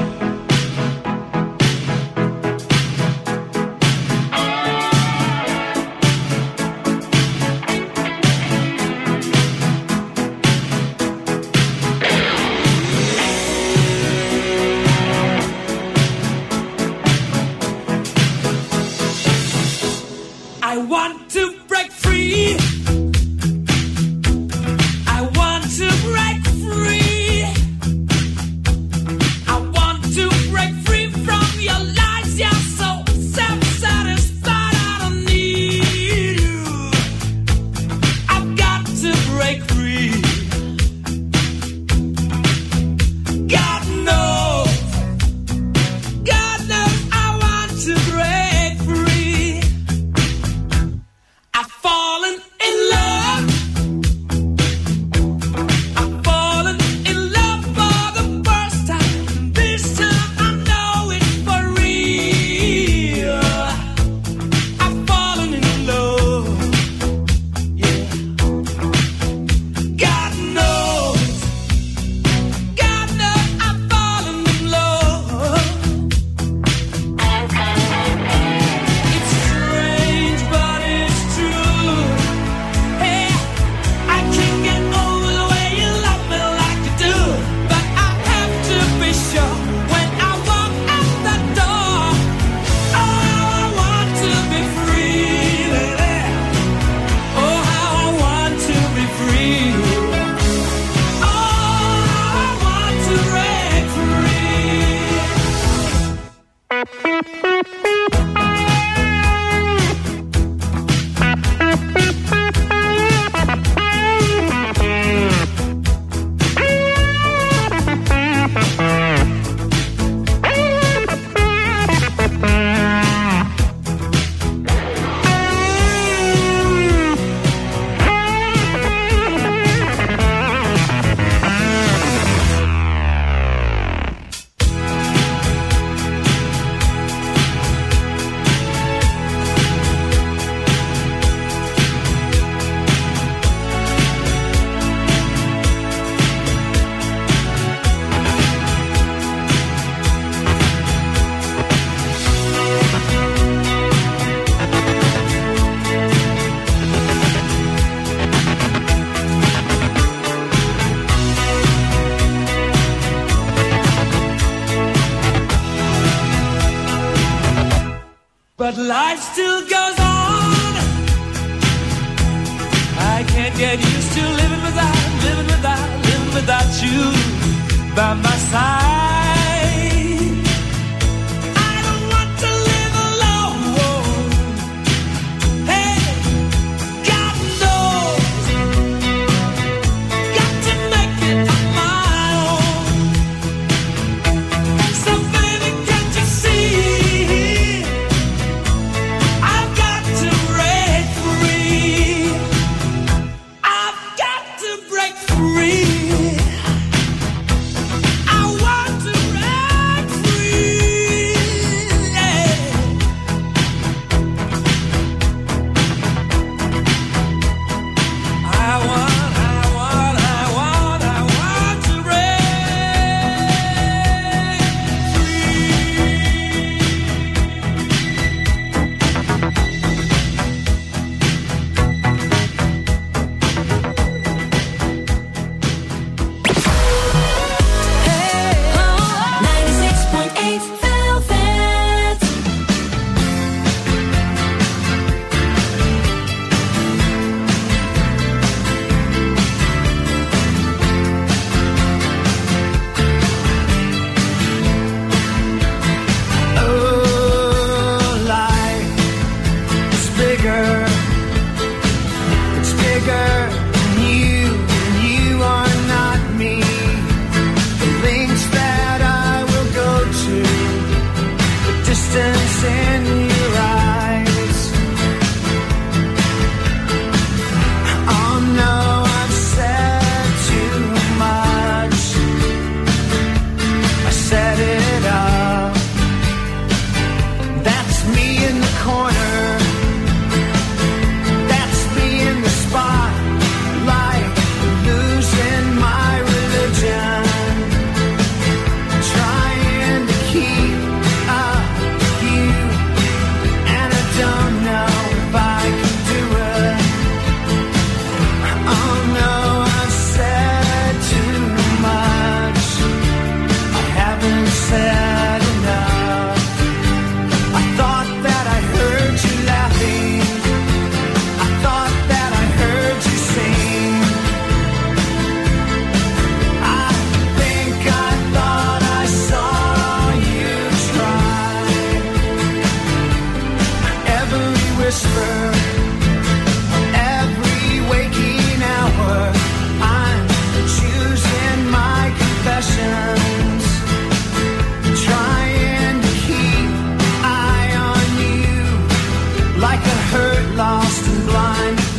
Lost and blind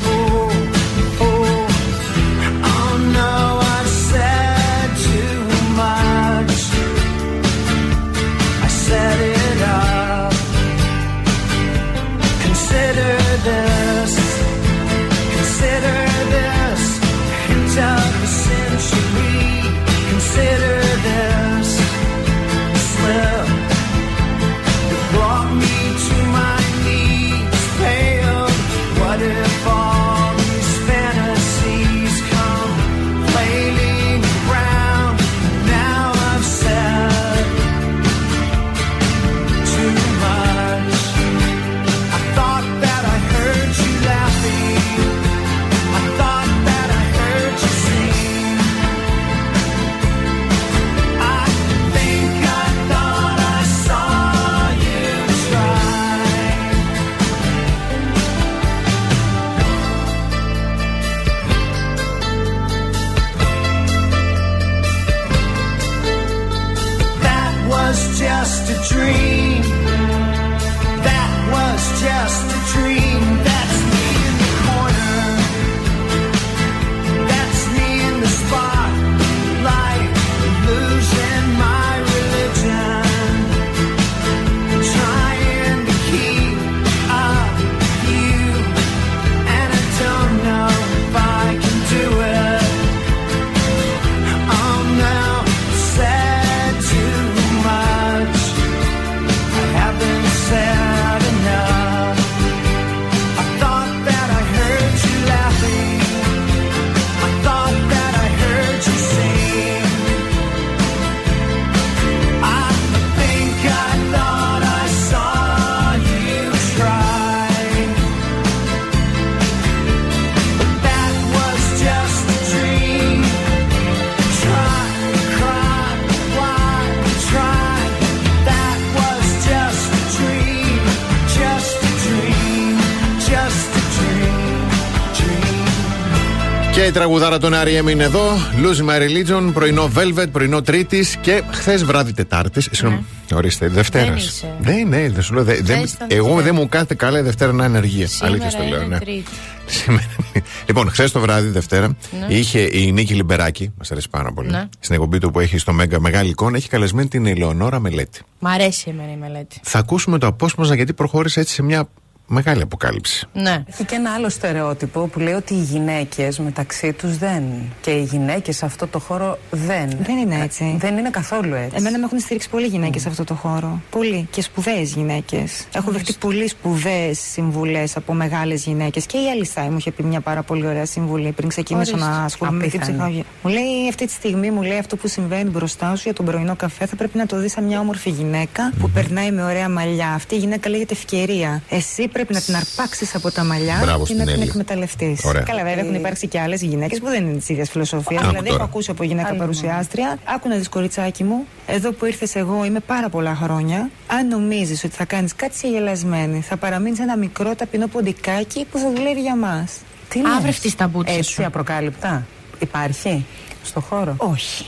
τραγουδάρα των R.E.M. είναι εδώ. Lose My Religion, πρωινό Velvet, πρωινό Τρίτης και χθες βράδυ Τετάρτης. Συγγνώμη, ορίστε, Δευτέρας. Δεν είσαι. Δεν, ναι, δεν σου λέω. δε- δεν- ήταν εγώ Δευτέρα. δεν μου κάθεται καλά η Δευτέρα να είναι αργία. Σήμερα Αλήθεια το λέω, είναι ναι. Τρίτη. Σήμερα είναι- Λοιπόν, χθες το βράδυ, Δευτέρα, Ναι. είχε η Νίκη Λιμπεράκη, μας αρέσει πάρα πολύ. Ναι. Στην εκπομπή του που έχει στο Μέγκα Μεγάλη Εικόνα, έχει καλεσμένη την Ελεονόρα Μελέτη. Μ' αρέσει εμένα η μελέτη. Θα ακούσουμε το απόσπασμα γιατί προχώρησε έτσι σε μια μεγάλη αποκάλυψη. Ναι. Έχει και ένα άλλο στερεότυπο που λέει ότι οι γυναίκες μεταξύ τους δεν. Και οι γυναίκες σε αυτό το χώρο δεν. Δεν είναι έτσι. Δεν είναι καθόλου έτσι. Εμένα με έχουν στηρίξει πολλοί γυναίκες σε αυτό το χώρο. Πολλοί. Και σπουδαίες γυναίκες. Έχω δεχτεί πολύ σπουδαίες συμβουλές από μεγάλες γυναίκες. Και η Αλισάη μου είχε πει μια πάρα πολύ ωραία συμβουλή πριν ξεκινήσω Ορίστε. να ασχολούμαι με την Απίθανη. ψυχολογία. Μου λέει αυτή τη στιγμή, μου λέει αυτό που συμβαίνει μπροστά σου για τον πρωινό καφέ θα πρέπει να το δεις σαν μια όμορφη γυναίκα που περνάει με ωραία μαλλιά. Αυτή η γυναίκα λέγεται ευκαιρία. Εσύ πρέπει πρέπει να την αρπάξεις από τα μαλλιά Μπράβο και στην να την Έλλη. εκμεταλλευτείς. Ωραία. Καλά, βέβαια έχουν υπάρξει και άλλες γυναίκες που δεν είναι της ίδιας φιλοσοφίας. Άκου Δηλαδή, τώρα. έχω ακούσει από γυναίκα παρουσιάστρια. Άκου να δεις, κοριτσάκι μου, εδώ που ήρθες εγώ είμαι πάρα πολλά χρόνια. Αν νομίζεις ότι θα κάνεις κάτι σε γελασμένη, θα παραμείνεις ένα μικρό ταπεινό ποντικάκι που θα δουλεύει για μας. Τι λες; Αύριο φτύς τα μπούτσια Έτσι σου. απροκάλυπτα. Υπάρχει στο χώρο; Όχι.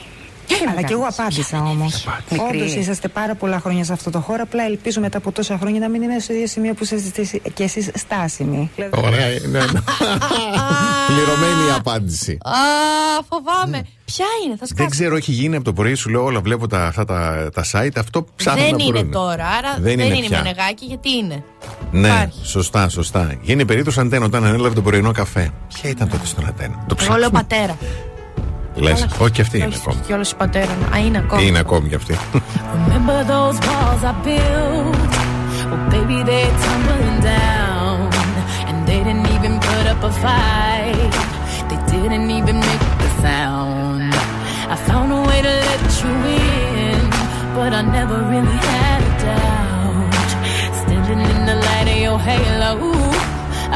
Να Αλλά και εγώ κάνεις. απάντησα όμως. Μικρή. Όντως είσαστε πάρα πολλά χρόνια σε αυτό το χώρο. Απλά ελπίζω μετά από τόσα χρόνια να μην είμαι στο ίδιο σημείο που είσαστε εσείς- και εσείς στάσιμοι. Ωραία, ναι, ναι. Πληρωμένη η απάντηση. Α, φοβάμαι. Ποια είναι, θα Δεν σκάσω. ξέρω, έχει γίνει από το πρωί, σου λέω όλα. Βλέπω τα, αυτά τα, τα site. Αυτό ψάχνω Δεν να είναι βρουν. τώρα, άρα Δεν δεν, είναι είναι πια. μονεγάκι, γιατί είναι. Ναι, Υπάρχει. σωστά, σωστά. Γίνει περίπτωση αντένα όταν ανέλαβε το πρωινό καφέ. Ποια ήταν τότε στον αντένα; Το Εγώ λέω ψάχνω. πατέρα. Λε, όχι και αυτή είναι Όχι, ακόμη. Και όλο η πατέρα. Α, είναι ακόμη. Είναι ακόμη κι αυτή. Remember those walls I built? Well, baby, they're tumbling down. And they didn't even put up a fight. They didn't even make the sound. I found a way to let you in, but I never really had a doubt. Standing in the light of your halo,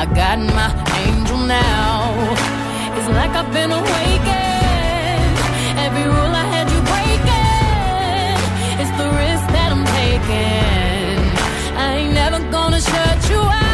I got my angel now. It's like I've been awakened. Shut you out.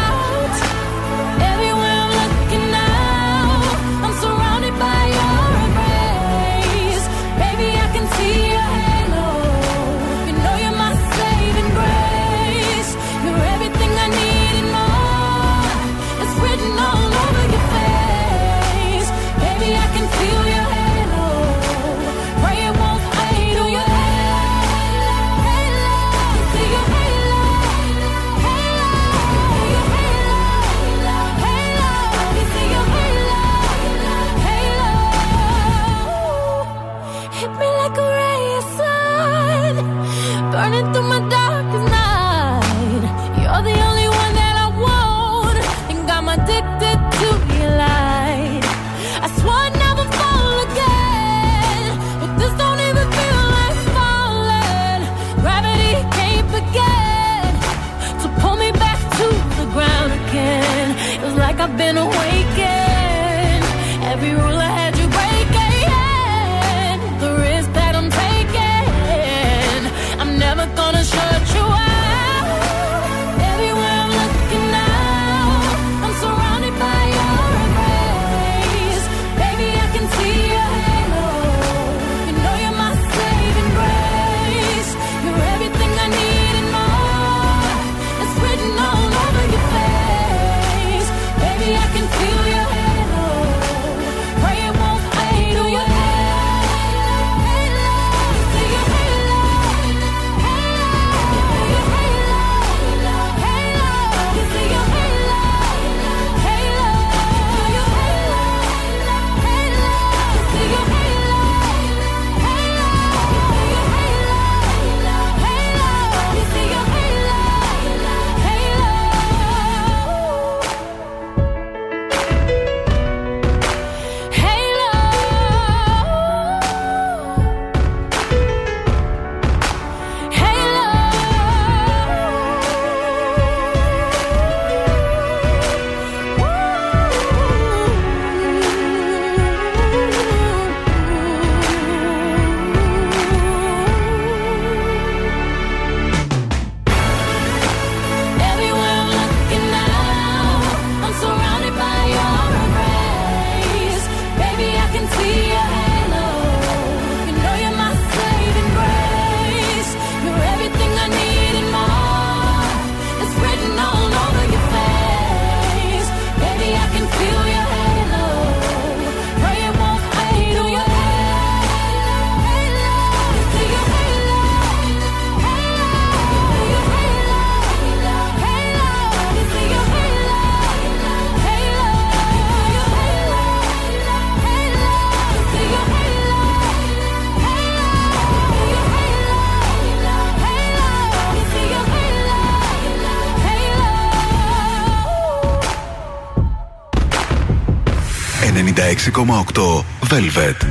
96,8 Velvet.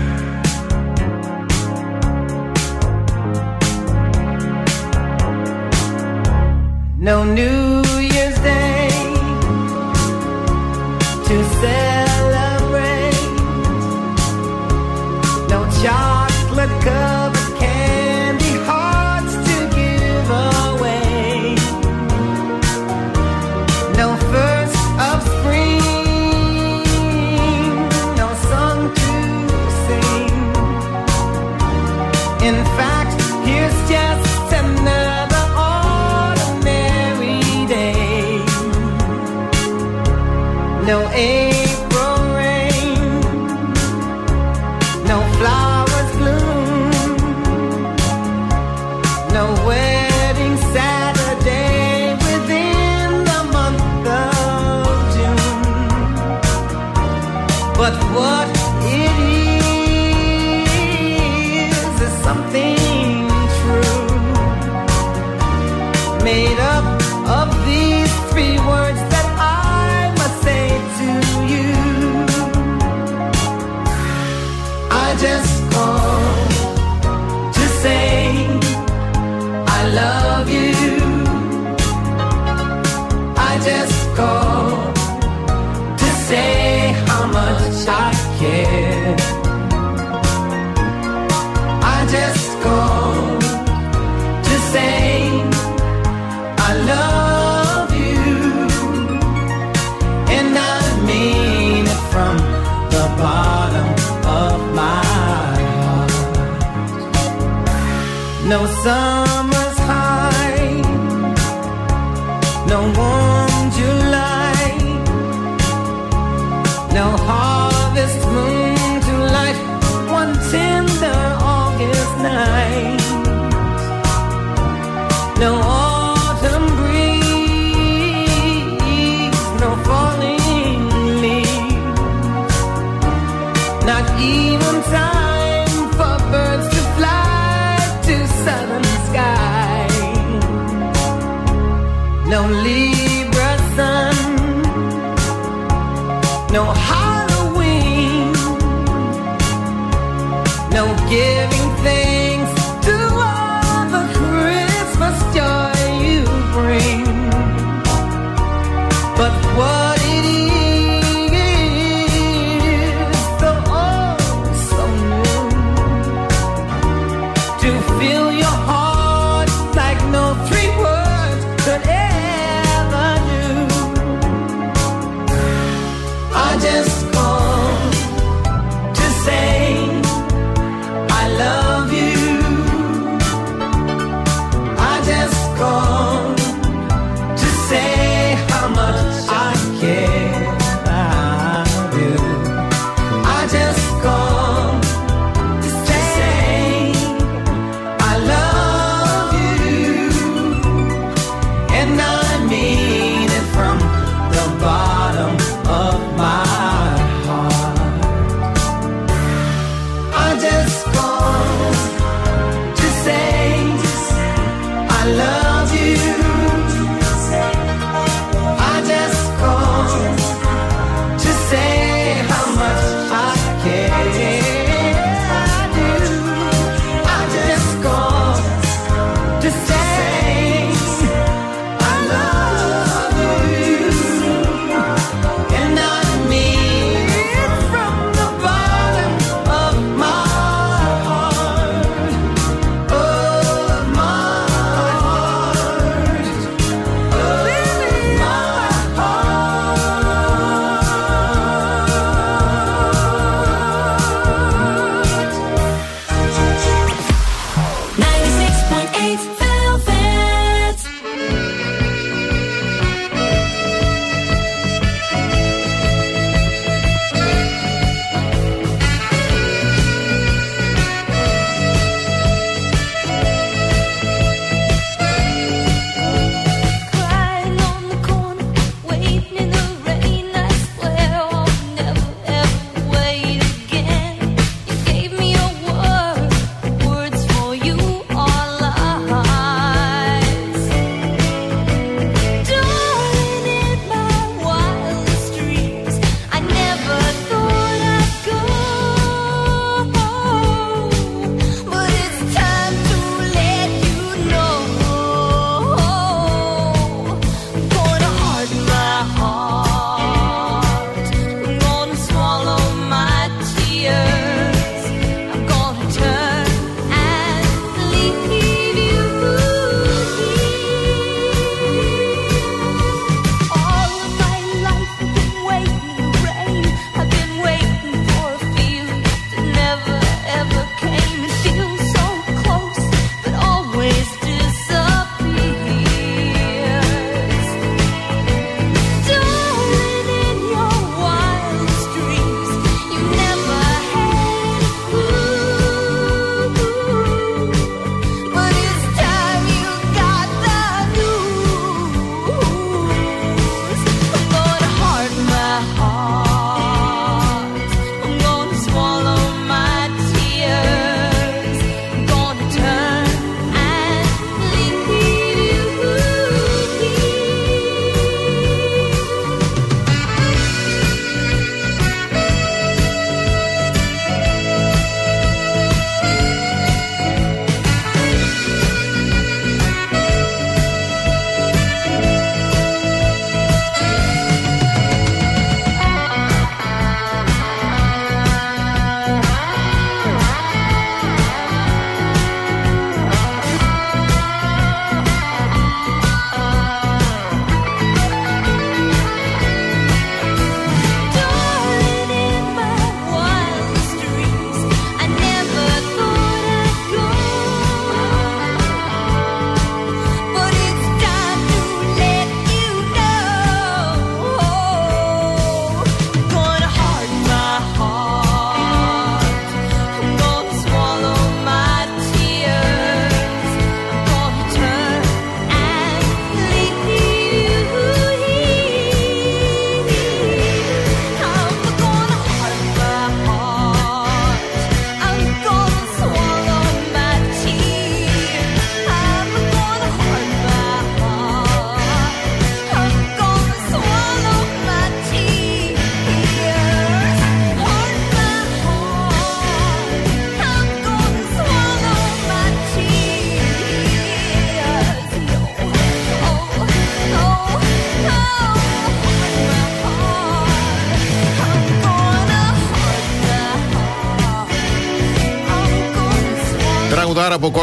No New away.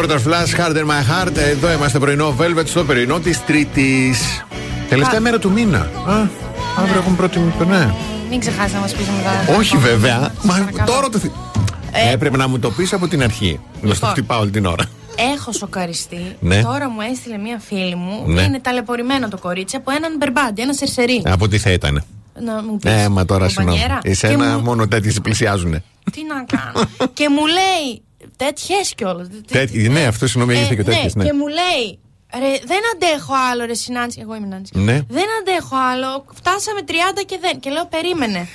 Quarter Flash, Harder My Heart. Εδώ είμαστε πρωινό Velvet στο πρωινό της Τρίτης. Τελευταία μέρα του μήνα. Α, αύριο έχουμε πρώτη. Ναι. Μην ξεχάσεις να μας πεις μετά. Όχι βέβαια. Μα Παρακαλώ. τώρα το. θυ- Ε. Έπρεπε να μου το πεις από την αρχή. Να στο Λοιπόν. χτυπάω όλη την ώρα. Έχω σοκαριστεί. Ναι. Τώρα μου έστειλε μία φίλη μου. Ναι. Είναι ταλαιπωρημένο το κορίτσι από έναν μπερμπάντι, ένα σερσερί. Από τι θα ήταν. Να μου πεις, Ε, μα τώρα συγγνώμη. κομπανιέρα. Και Εσένα μου- μόνο τέτοιοι σε πλησιάζουν. Τι να κάνω. και μου λέει. Τέτοιες κιόλας. Τέτοιοι, ναι, αυτό συγγνώμη, έχετε και τέτοιε. ναι. Και μου λέει. Ρε, δεν αντέχω άλλο, ρε Συνάντση. Εγώ είμαι Νάντση. Ναι. Δεν αντέχω άλλο. Φτάσαμε 30 και δεν. Και λέω, περίμενε.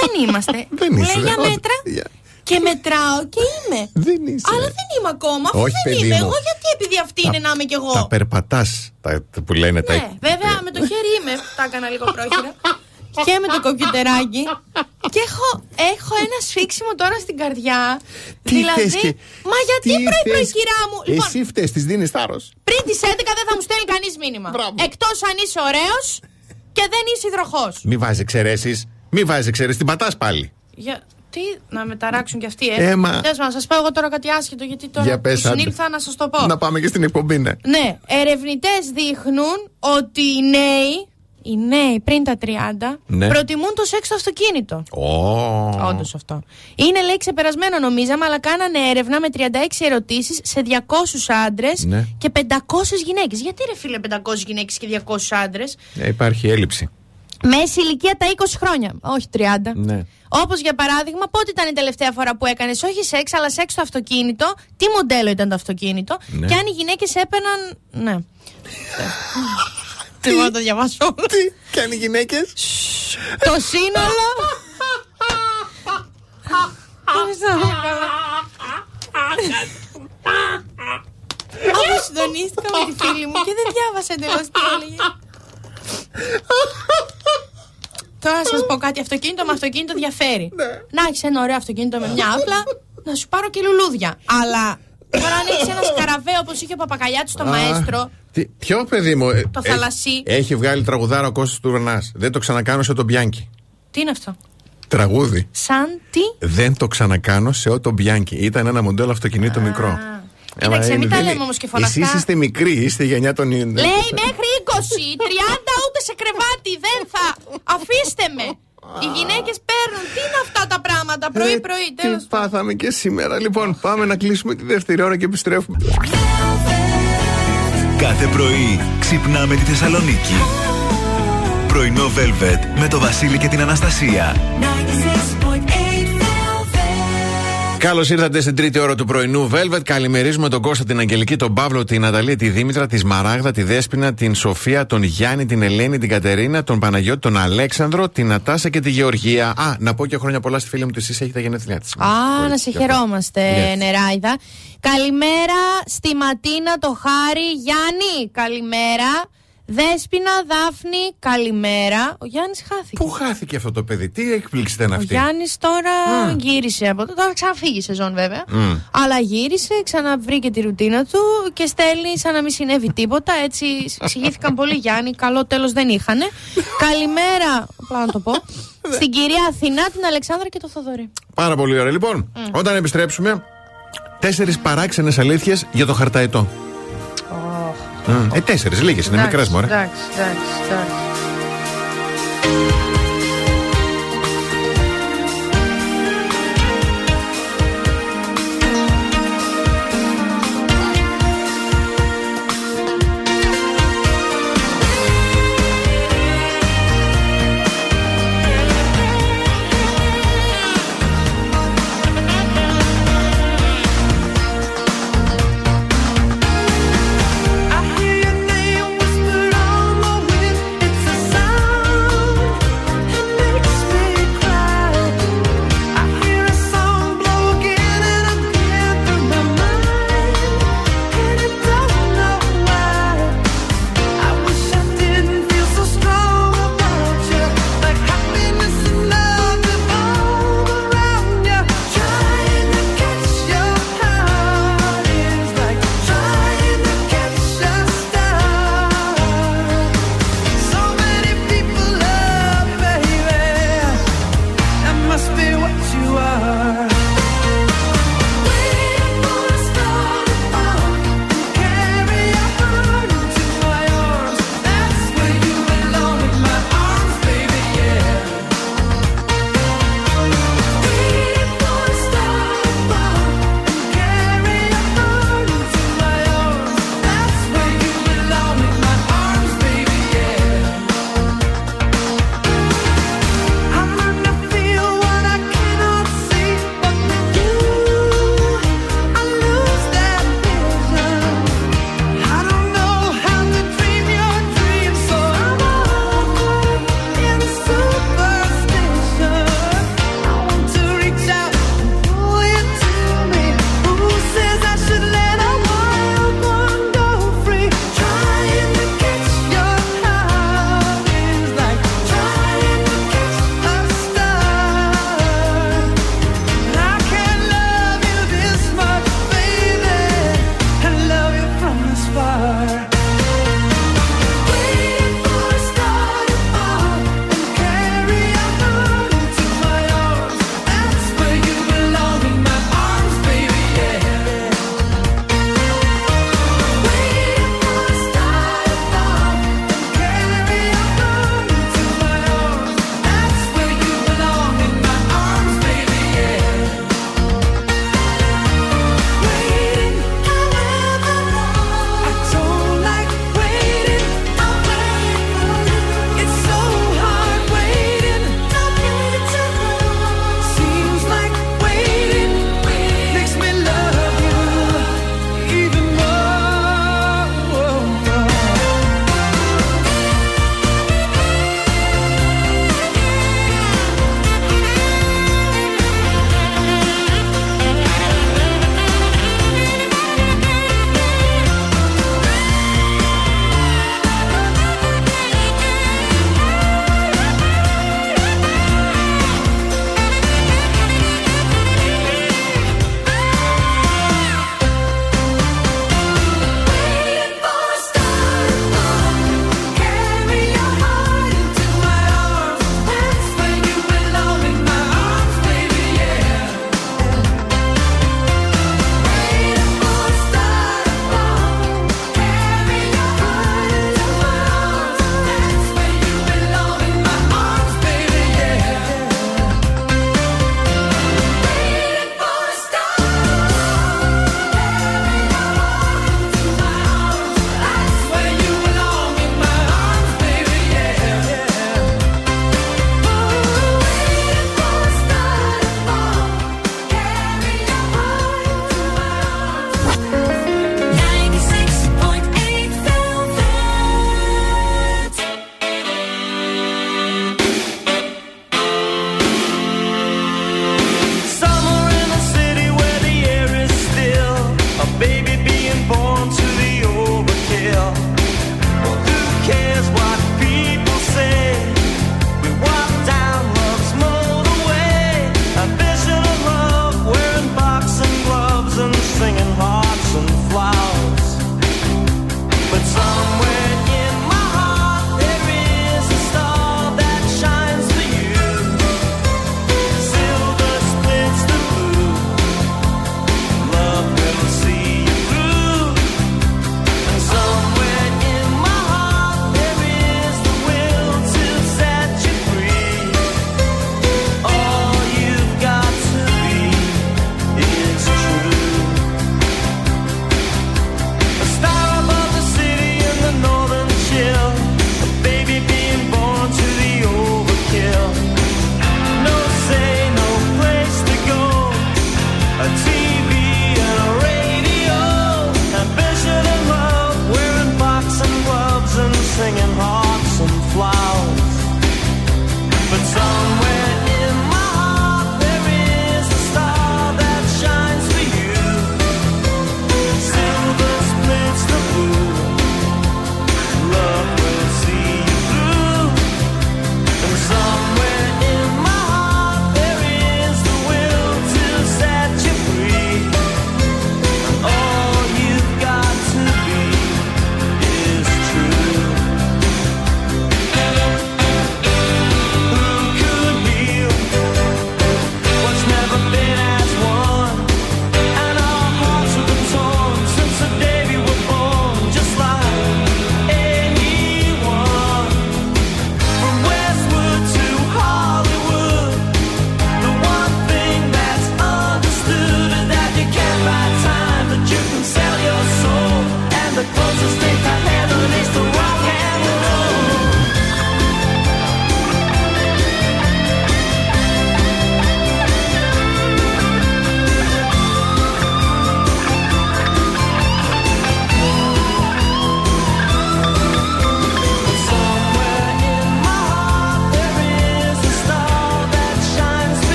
δεν είμαστε. Δεν μου είσαι, λέει για όχι. μέτρα. Για- Και μετράω και είμαι. Δεν είσαι. Αλλά δεν είμαι ακόμα. Αφού Όχι, δεν παιδί είμαι. μου. Εγώ γιατί επειδή αυτή είναι να είμαι κι εγώ; Τα περπατάς που λένε τα. Ναι, βέβαια με το χέρι είμαι. Τα έκανα λίγο πρόχειρα. και με το κομπιουτεράκι. και έχω, έχω ένα σφίξιμο τώρα στην καρδιά. Τι δηλαδή. θες και- Μα γιατί τι πρωί-πρωί, θες; κυρά μου; Λοιπόν, Εσύ φταίει, της δίνεις θάρρος. πριν τις 11 δεν θα μου στέλνει κανείς μήνυμα. Εκτός αν είσαι ωραίος και δεν είσαι υδροχός. Μη βάζεις εξαιρέσεις. Μη βάζεις εξαιρέσεις. Την πατάς πάλι. Για... Τι, να με ταράξουν κι αυτοί, ε; Ε, μα- Θες να σα πω εγώ τώρα κάτι άσχετο, γιατί τώρα Για πες, που άντε. συνήλθα να σας το πω. Να πάμε και στην εκπομπή, ναι. Ναι, ερευνητές δείχνουν ότι οι νέοι, οι νέοι πριν τα 30, Ναι. προτιμούν το σεξ στο αυτοκίνητο. Ω. Όντως αυτό. Είναι λέει ξεπερασμένο νομίζαμε, αλλά κάνανε έρευνα με 36 ερωτήσεις σε 200 άντρες Ναι. και 500 γυναίκες. Γιατί ρε φίλε 500 γυναίκες και 200 άντρες; Ε, υπάρχει έλλειψη. Μέση ηλικία τα 20 χρόνια. Όχι 30. Ναι. Όπως για παράδειγμα, πότε ήταν η τελευταία φορά που έκανες όχι σεξ, αλλά σεξ στο αυτοκίνητο; Τι μοντέλο ήταν το αυτοκίνητο; Ναι. Και αν οι γυναίκες έπαιρναν. Ναι. Τι; Μπορώ να το διαβάσω. Τι, και αν οι γυναίκες; Το σύνολο. Ευχαριστώ, καλά. Αφού συντονίστηκα με τη φίλη μου και δεν διάβασα εντελώς τι έλεγε. Τώρα να σας πω κάτι. Αυτοκίνητο με αυτοκίνητο διαφέρει. Να έχεις ένα ωραίο αυτοκίνητο με μια άπλα, να σου πάρω και λουλούδια. Αλλά τώρα αν έχεις ένας σκαραβέ όπως είχε ο Παπακαλιάτης στο Α, Μαέστρο. τι- Ποιο παιδί μου. ε, Το ε, θαλασσί. Έχει βγάλει τραγουδάρα ο Κώστας Τουρνάς. Δεν το ξανακάνω σε τον Μπιάνκι. Τι είναι αυτό; Τραγούδι. Σαν τι; Δεν το ξανακάνω σε ό,το Μπιάνκι. Ήταν ένα μοντέλο αυτοκινήτου μικρό. Κοίταξε, Έμα, μην τα δεν- λέμε όμως και φωναχτά. Εσείς είστε μικροί, είστε γενιά των. Λέει μέχρι 20, 30 ούτε σε κρεβάτι δεν θα. Αφήστε με. Οι γυναίκες παίρνουν. Τι είναι αυτά τα πράγματα πρωί-πρωί. Ε, Τι πάθαμε και σήμερα. Λοιπόν, πάμε να κλείσουμε τη δεύτερη ώρα και επιστρέφουμε. Κάθε πρωί ξυπνάμε τη Θεσσαλονίκη. Πρωινό Velvet με το Βασίλη και την Αναστασία. Καλώς ήρθατε στην τρίτη ώρα του πρωινού Velvet. Καλημερίζουμε τον Κώστα, την Αγγελική, τον Παύλο, την Ναταλή, τη Δήμητρα, τη Μαράγδα, τη Δέσπινα, την Σοφία, τον Γιάννη, την Ελένη, την Κατερίνα, τον Παναγιώτη, τον Αλέξανδρο, την Νατάσα και τη Γεωργία. Α, να πω και χρόνια πολλά στη φίλη μου, εσεί έχετε γενέθλιά της. Α, να σε χαιρόμαστε, Yes. Νεράιδα. Καλημέρα στη Ματίνα, το Χάρη. Γιάννη, καλημέρα. Δέσποινα, Δάφνη, καλημέρα. Ο Γιάννης χάθηκε. Πού χάθηκε αυτό το παιδί, τι έκπληξη ήταν Ο αυτή; Γιάννης τώρα Α. γύρισε από το. Τώρα ξαναφύγει η σεζόν βέβαια. Μμ. Αλλά γύρισε, ξαναβρήκε τη ρουτίνα του και στέλνει σαν να μην συνέβη τίποτα. Έτσι εξηγήθηκαν πολύ Γιάννη. Καλό τέλος δεν είχαν. Καλημέρα, απλά να το πω. στην κυρία Αθηνά, την Αλεξάνδρα και το Θοδωρή. Πάρα πολύ ωραία. Λοιπόν, Μμ. όταν επιστρέψουμε, τέσσερις παράξενες αλήθειες για το χαρταετό. Μμ. Ε, τέσσερις, λίγες είναι, Εντάξει, μικρές μωρέ. Εντάξει, εντάξει, εντάξει.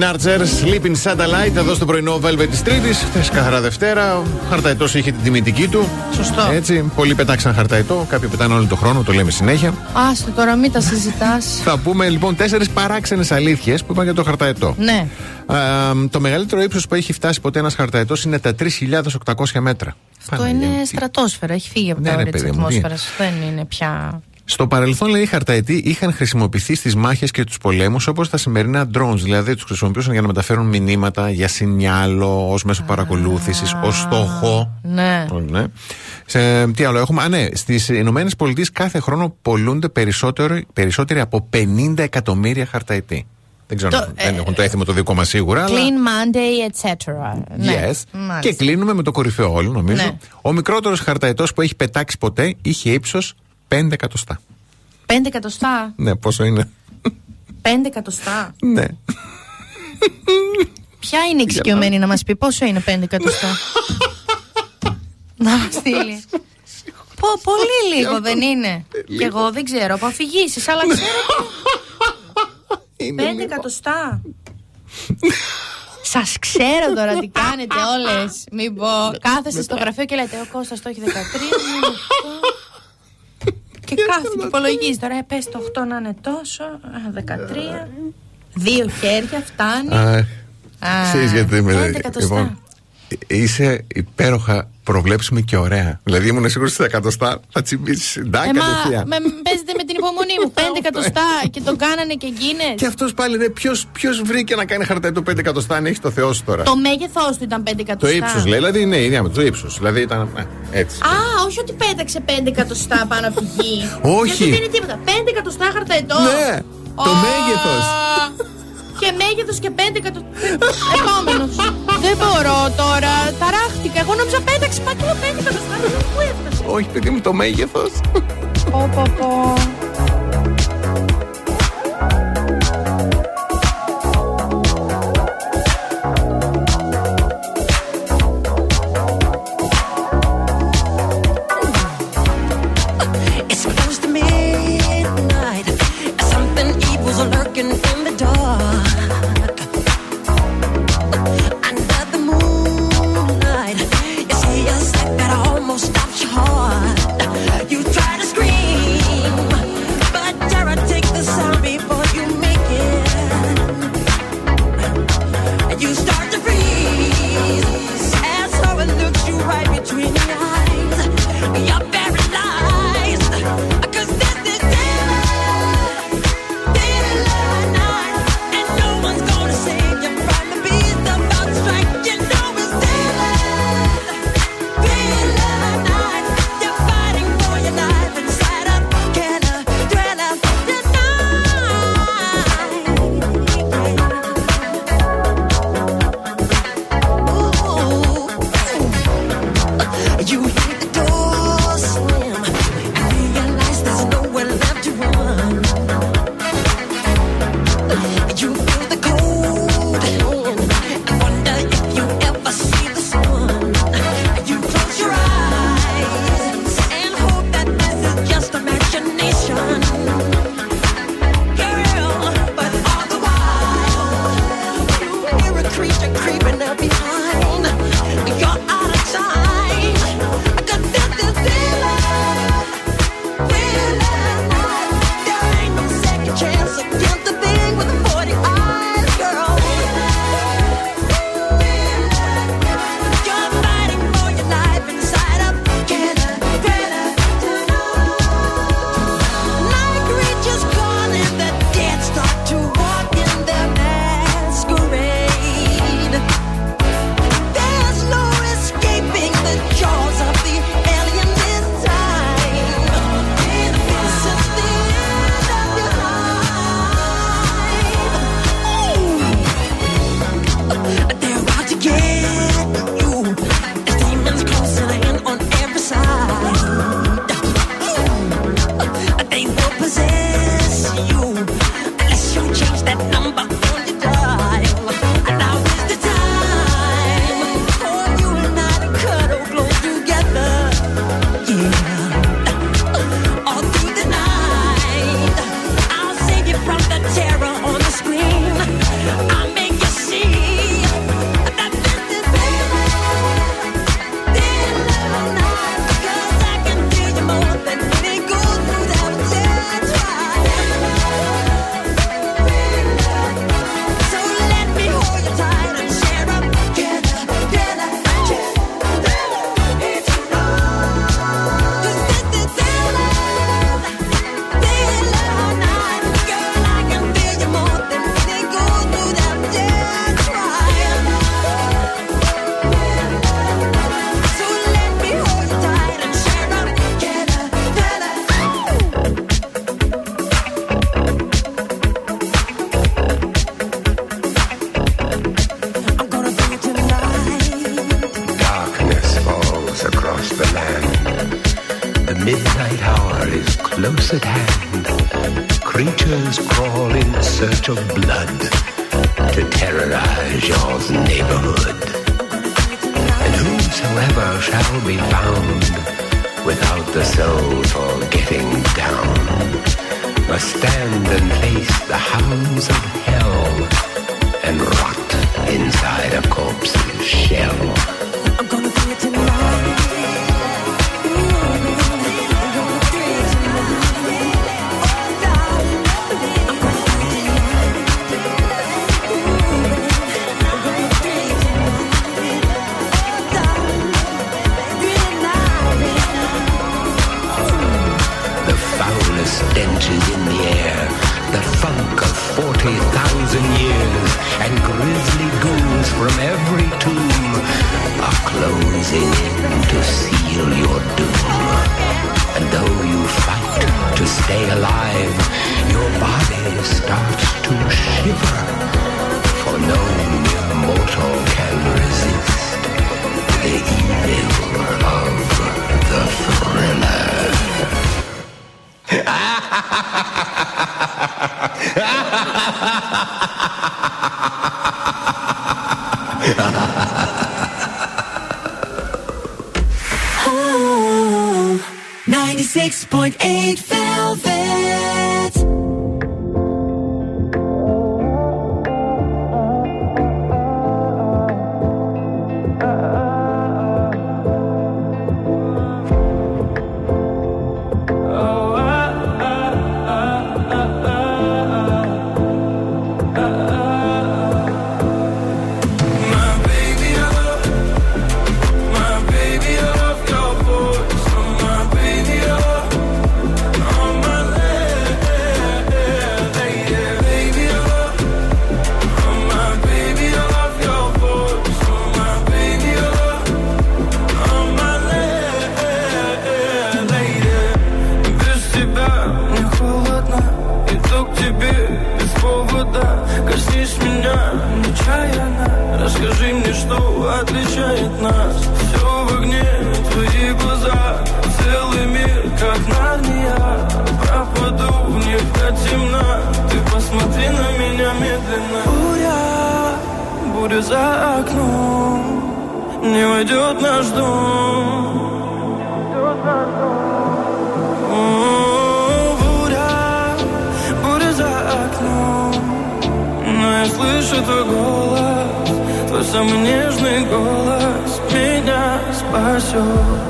Martin Archer, Sleeping Satellite, εδώ στο πρωινό Velvet της Τρίτης. Χθες καθαρά Δευτέρα. ο Χαρταϊτό είχε την τιμητική του. Σωστά. Έτσι, πολλοί πετάξαν χαρταϊτό. Κάποιοι πετάνε όλο τον χρόνο, το λέμε συνέχεια. Άστο τώρα, μην τα συζητάς. Θα πούμε λοιπόν τέσσερις παράξενες αλήθειες που είπαν για το χαρταϊτό. Ναι. Το μεγαλύτερο ύψος που έχει φτάσει ποτέ ένας χαρταϊτό είναι τα 3.800 μέτρα. Αυτό Πάνε, είναι στρατόσφαιρα, έχει φύγει από ναι, τα όρια της ατμόσφαιρας. Δεν είναι πια. Στο παρελθόν, λέει, οι χαρταετοί είχαν χρησιμοποιηθεί στις μάχες και τους πολέμους όπως τα σημερινά drones. Δηλαδή, τους χρησιμοποιούσαν για να μεταφέρουν μηνύματα για σινιάλο, ως μέσο παρακολούθησης, ως στόχο. Ναι. Ναι. Σε, τι άλλο έχουμε; Α, ναι. Στις Ηνωμένες Πολιτείες κάθε χρόνο πολλούνται περισσότερο, περισσότεροι από 50 εκατομμύρια χαρταετοί. Δεν ξέρω Το- αν δεν έχουν το έθιμο το δικό μας σίγουρα. αλλά... Clean Monday, etc. Ναι. Yes. Μάλιστα. Και κλείνουμε με το κορυφαίο όλο, νομίζω. Ναι. Ο μικρότερος χαρταετός που έχει πετάξει ποτέ είχε ύψος 5 εκατοστά. 5 εκατοστά. Ναι, πόσο είναι; 5 εκατοστά. Ναι. Ποια είναι εξοικειωμένη να μας πει; Πόσο είναι 5 εκατοστά; να μας στείλει. Πω, πολύ λίγο δεν είναι. Και εγώ δεν ξέρω από αφηγήσεις, αλλά ξέρω. ότι- 5 εκατοστά. Σας ξέρω τώρα τι κάνετε όλες. Μην πω. Κάθεστε στο γραφείο και λέτε: Ο Κώστας το έχει 13. μου είναι αυτό». Και κάθεται και υπολογίζει τώρα. Ε, πες το 8 να είναι τόσο. α, 13. Δύο χέρια φτάνει. Α, Α, Ξέρεις γιατί με πέντε εκατοστά. λοιπόν, είσαι υπέροχα προβλέψιμη και ωραία. Δηλαδή ήμουν σίγουρος στα εκατοστά θα τσιμπήσεις. Ντά, Ε, μα, κατευθείαν. με, παίζετε με την υπομονή μου. 5 εκατοστά και τον κάνανε και εκείνες. Και αυτός πάλι είναι ποιος βρήκε να κάνει χαρταετό 5 εκατοστά αν έχει το Θεό σου τώρα; Το μέγεθός του ήταν 5 Το εκατοστά. ύψος λέει, δηλαδή ναι, είναι το ύψος. Δηλαδή ήταν ε, έτσι. Α, όχι ότι πέταξε 5 εκατοστά πάνω από τη γη. Όχι. Γιατί δεν είναι τίποτα. 5 εκατοστά χαρταετό. Ναι, το μέγεθος. Και μέγεθος και 5 εκατοστά. Επόμενος. δεν μπορώ τώρα. Ταράχτηκα. Εγώ νόμιζα πέταξε παντού 5 εκατοστά. Πού έφτασε; Όχι, παιδί μου, το μέγεθος. Πω, πω, πω. Буря за окном Не уйдет наш дом. О, буря, буря за окном. Но я слышу твой голос Твой самый нежный голос Меня спасет.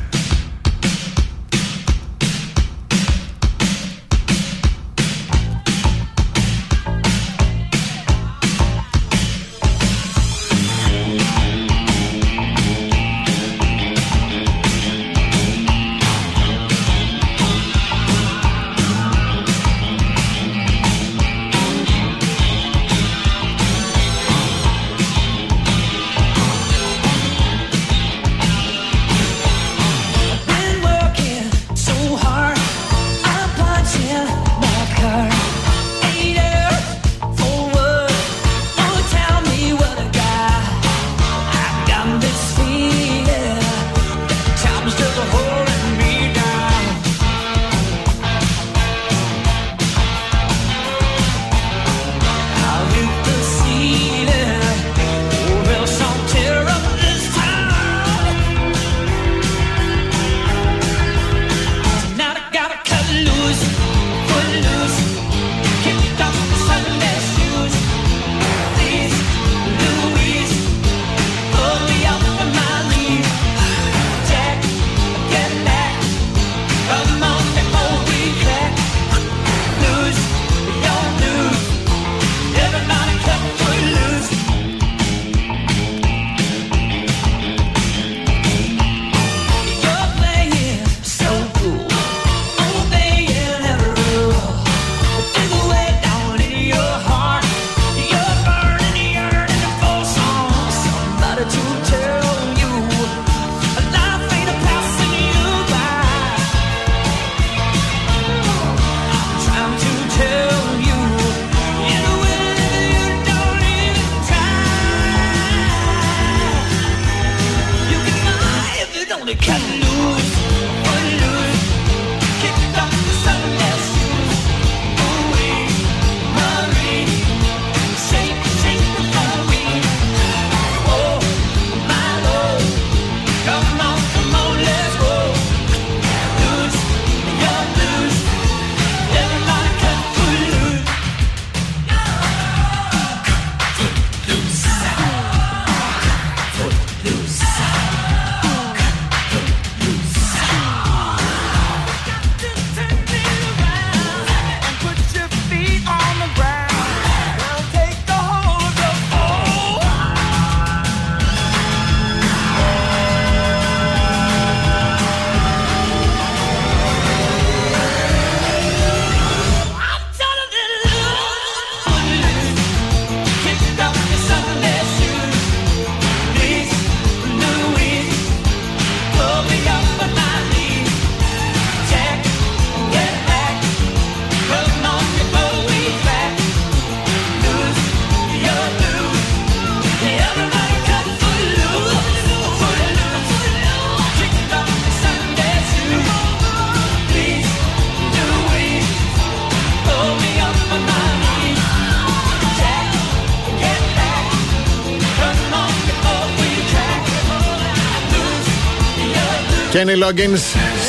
Kenny Loggins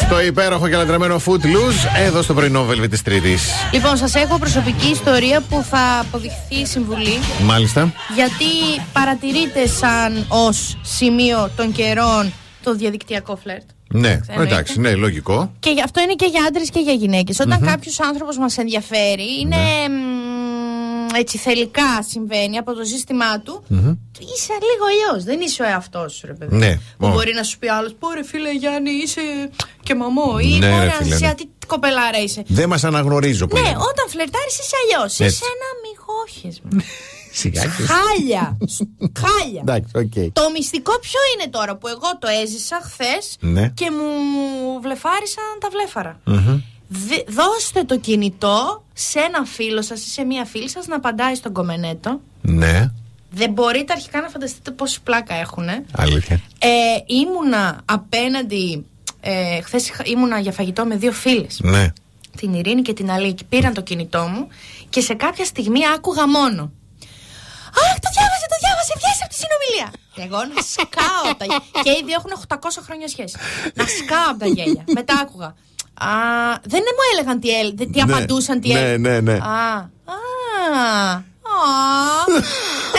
στο υπέροχο και λατρεμένο Footloose εδώ στο πρωινό Velvet της Τρίτης. Λοιπόν, σας έχω προσωπική ιστορία που θα αποδειχθεί συμβουλή. Μάλιστα. Γιατί παρατηρείται σαν ως σημείο των καιρών το διαδικτυακό φλερτ. Ναι, Εννοείται. εντάξει, ναι, λογικό. Και γι' αυτό είναι και για άντρες και για γυναίκες. Όταν κάποιος άνθρωπος μας ενδιαφέρει, είναι Ναι. Μ, έτσι θελικά συμβαίνει από το σύστημά του. Είσαι λίγο αλλιώς. Δεν είσαι ο εαυτός σου, ρε παιδί. Ναι. Που Ω. μπορεί να σου πει άλλος, Πω ρε φίλε Γιάννη, είσαι και μαμό. Ή Ναι, μπορεί ρε να φίλε, είσαι ναι. «Α, τι κοπελάρα είσαι. Δεν μας αναγνωρίζω πολύ. Ναι, όταν φλερτάρεις είσαι αλλιώς. Είσαι Έτσι. ένα μυγόχεσμα. Σιγά και- Χάλια. Χάλια. Εντάξει, οκ. Το μυστικό ποιο είναι τώρα που εγώ το έζησα χθες Ναι. και μου βλεφάρισαν τα βλέφαρα. Μμμ. Δε- δώστε το κινητό σε ένα φίλο σας ή σε μία φίλη σας να απαντάει στον γκομενέτο. Ναι, Δεν μπορείτε αρχικά να φανταστείτε πόση πλάκα έχουν. Ε, αλήθεια. ήμουνα απέναντι. Ε, Χθες ήμουνα για φαγητό με δύο φίλες Ναι. την Ειρήνη και την Αλίκη. Πήραν το κινητό μου και σε κάποια στιγμή άκουγα μόνο. Αχ, το διάβασε, το διάβασε, βγες από τη συνομιλία. Και εγώ να σκάω από τα γέλια. Και οι δύο έχουν 800 χρόνια σχέση. Να σκάω από τα γέλια. Μετά άκουγα. Α, δεν μου έλεγαν τι, έλ- τι Ναι, απαντούσαν, τι ναι, έλεγαν. ναι, ναι. Α, α, α.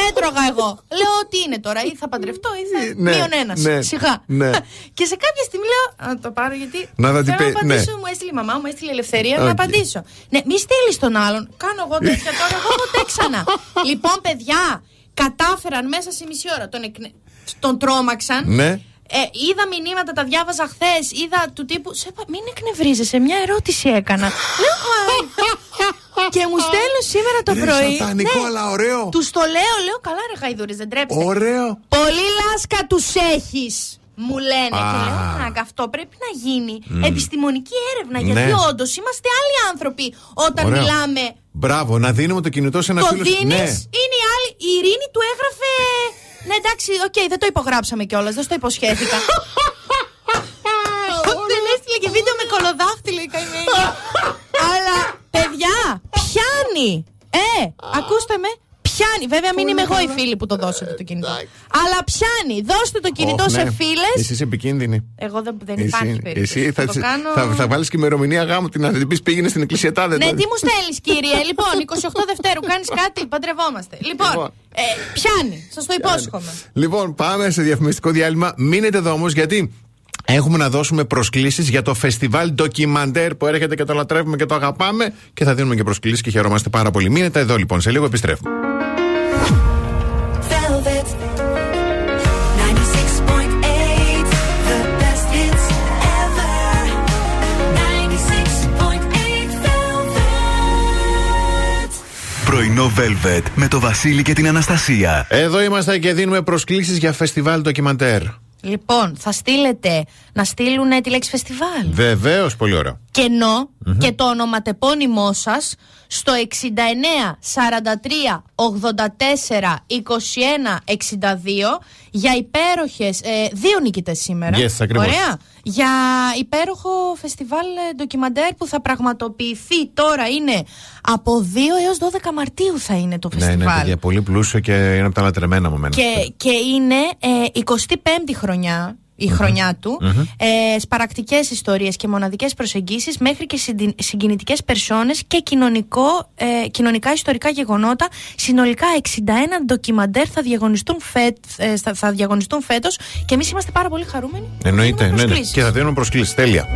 Έτρωγα εγώ. Λέω τι είναι τώρα, ή θα παντρευτώ ή θα. Ναι, Μείον ένας. ναι, Σιγά. ναι. Και σε κάποια στιγμή λέω. Να το πάρω γιατί. Να δω τι θέλω να πει- ναι. απαντήσω. Μου έστειλε η μαμά μου, έστειλε η ελευθερία Οκ. να απαντήσω. Ναι, μη στείλει τον άλλον. Κάνω εγώ τέτοια τώρα, εγώ ποτέ ξανά. λοιπόν, παιδιά, κατάφεραν μέσα σε μισή ώρα. Τον, εκνε... τον τρόμαξαν. Ναι. Ε, είδα μηνύματα, τα διάβαζα χθες. Είδα του τύπου. Σε, είπα, μην εκνευρίζεσαι, μια ερώτηση έκανα. Λέω, «Α». και μου στέλνουν σήμερα το Ρε, πρωί. σατανικό, αλλά ωραίο. Τους το λέω, λέω, καλά, ρε γαϊδούρια, δεν ντρέπεστε. Ωραίο. Πολύ λάσκα τους έχεις. Μου λένε. Και Α. λέω, «Μαλάκα, αυτό πρέπει να γίνει Μμ. επιστημονική έρευνα. Ναι. Γιατί όντως είμαστε άλλοι άνθρωποι όταν Ωραίο. μιλάμε. Μπράβο, να δίνουμε το κινητό σε ένα το φίλο. δίνεις, Ναι. είναι η άλλη. Η Ειρήνη του έγραφε. Ναι, εντάξει, οκ, δεν το υπογράψαμε κιόλας, δεν στο υποσχέθηκα. Δεν έστειλε και βίντεο με κολοδάχτυλο η καημένη. Αλλά, παιδιά, πιάνει. Ε, ακούστε με. Πιάνει. Βέβαια, μην είμαι εγώ η φίλη που το δώσετε το κινητό. Αλλά πιάνει. Δώστε το κινητό Ωχ, σε ναι. φίλες. Εσύ είσαι επικίνδυνη. Εγώ δεν, δεν Εσύ- υπάρχει περίπτωση. Εσύ θα, το κάνω... θα, θα βάλεις και ημερομηνία γάμου την να την πεις πήγαινε στην εκκλησία τάδε. Ναι, τάδε. τι μου στέλνεις, κύριε; λοιπόν, 28 Δευτέρου, κάνεις κάτι, παντρευόμαστε. Λοιπόν, Λοιπόν. ε, πιάνει. Σας το υπόσχομαι. Λοιπόν, πάμε σε διαφημιστικό διάλειμμα. Μείνετε εδώ όμως γιατί έχουμε να δώσουμε προσκλήσεις για το φεστιβάλ ντοκιμαντέρ που έρχεται και το λατρεύουμε και το αγαπάμε και θα δίνουμε και προσκλήσεις και χαιρόμαστε πάρα πολύ. Μείνετε εδώ λοιπόν, σε λίγο επιστρέφουμε. Πρωινό Velvet με το Βασίλη και την Αναστασία. Εδώ είμαστε και δίνουμε προσκλήσεις για φεστιβάλ ντοκιμαντέρ. Λοιπόν, θα στείλετε να στείλουν τη λέξη φεστιβάλ; Βεβαίως, πολύ ωραίο. κενό και το ονοματεπώνυμό σας στο 69 43 84 21 62 για υπέροχες. Ε, δύο νικητές σήμερα. Yes, ακριβώς. Ωραία. Για υπέροχο φεστιβάλ ε, ντοκιμαντέρ που θα πραγματοποιηθεί τώρα είναι από 2 έως 12 Μαρτίου θα είναι το Ναι, φεστιβάλ. ναι, παιδιά, πολύ πλούσιο και είναι από τα λατρεμένα μου μένα. Και, και είναι ε, 25η χρονιά η χρονιά του, Μμμ. ε, σπαρακτικές ιστορίες και μοναδικές προσεγγίσεις μέχρι και συντι- συγκινητικές περσόνες και κοινωνικό, ε, κοινωνικά ιστορικά γεγονότα. Συνολικά 61 ντοκιμαντέρ θα διαγωνιστούν, φέτ, ε, θα, θα διαγωνιστούν φέτος και εμείς είμαστε πάρα πολύ χαρούμενοι. Εννοείται, ναι, ναι. προσκλήσεις. Και θα δίνουμε προσκλήσεις. Τέλεια.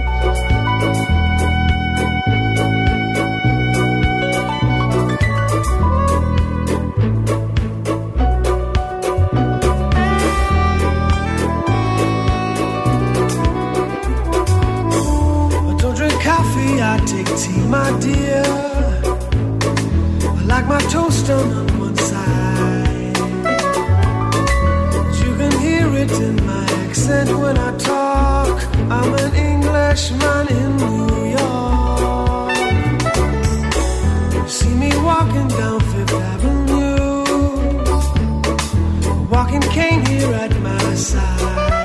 Take tea, my dear. I like my toast on one side. You can hear it in my accent when I talk. I'm an Englishman in New York. See me walking down Fifth Avenue, walking cane here at my side.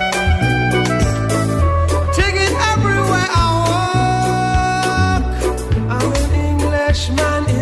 freshman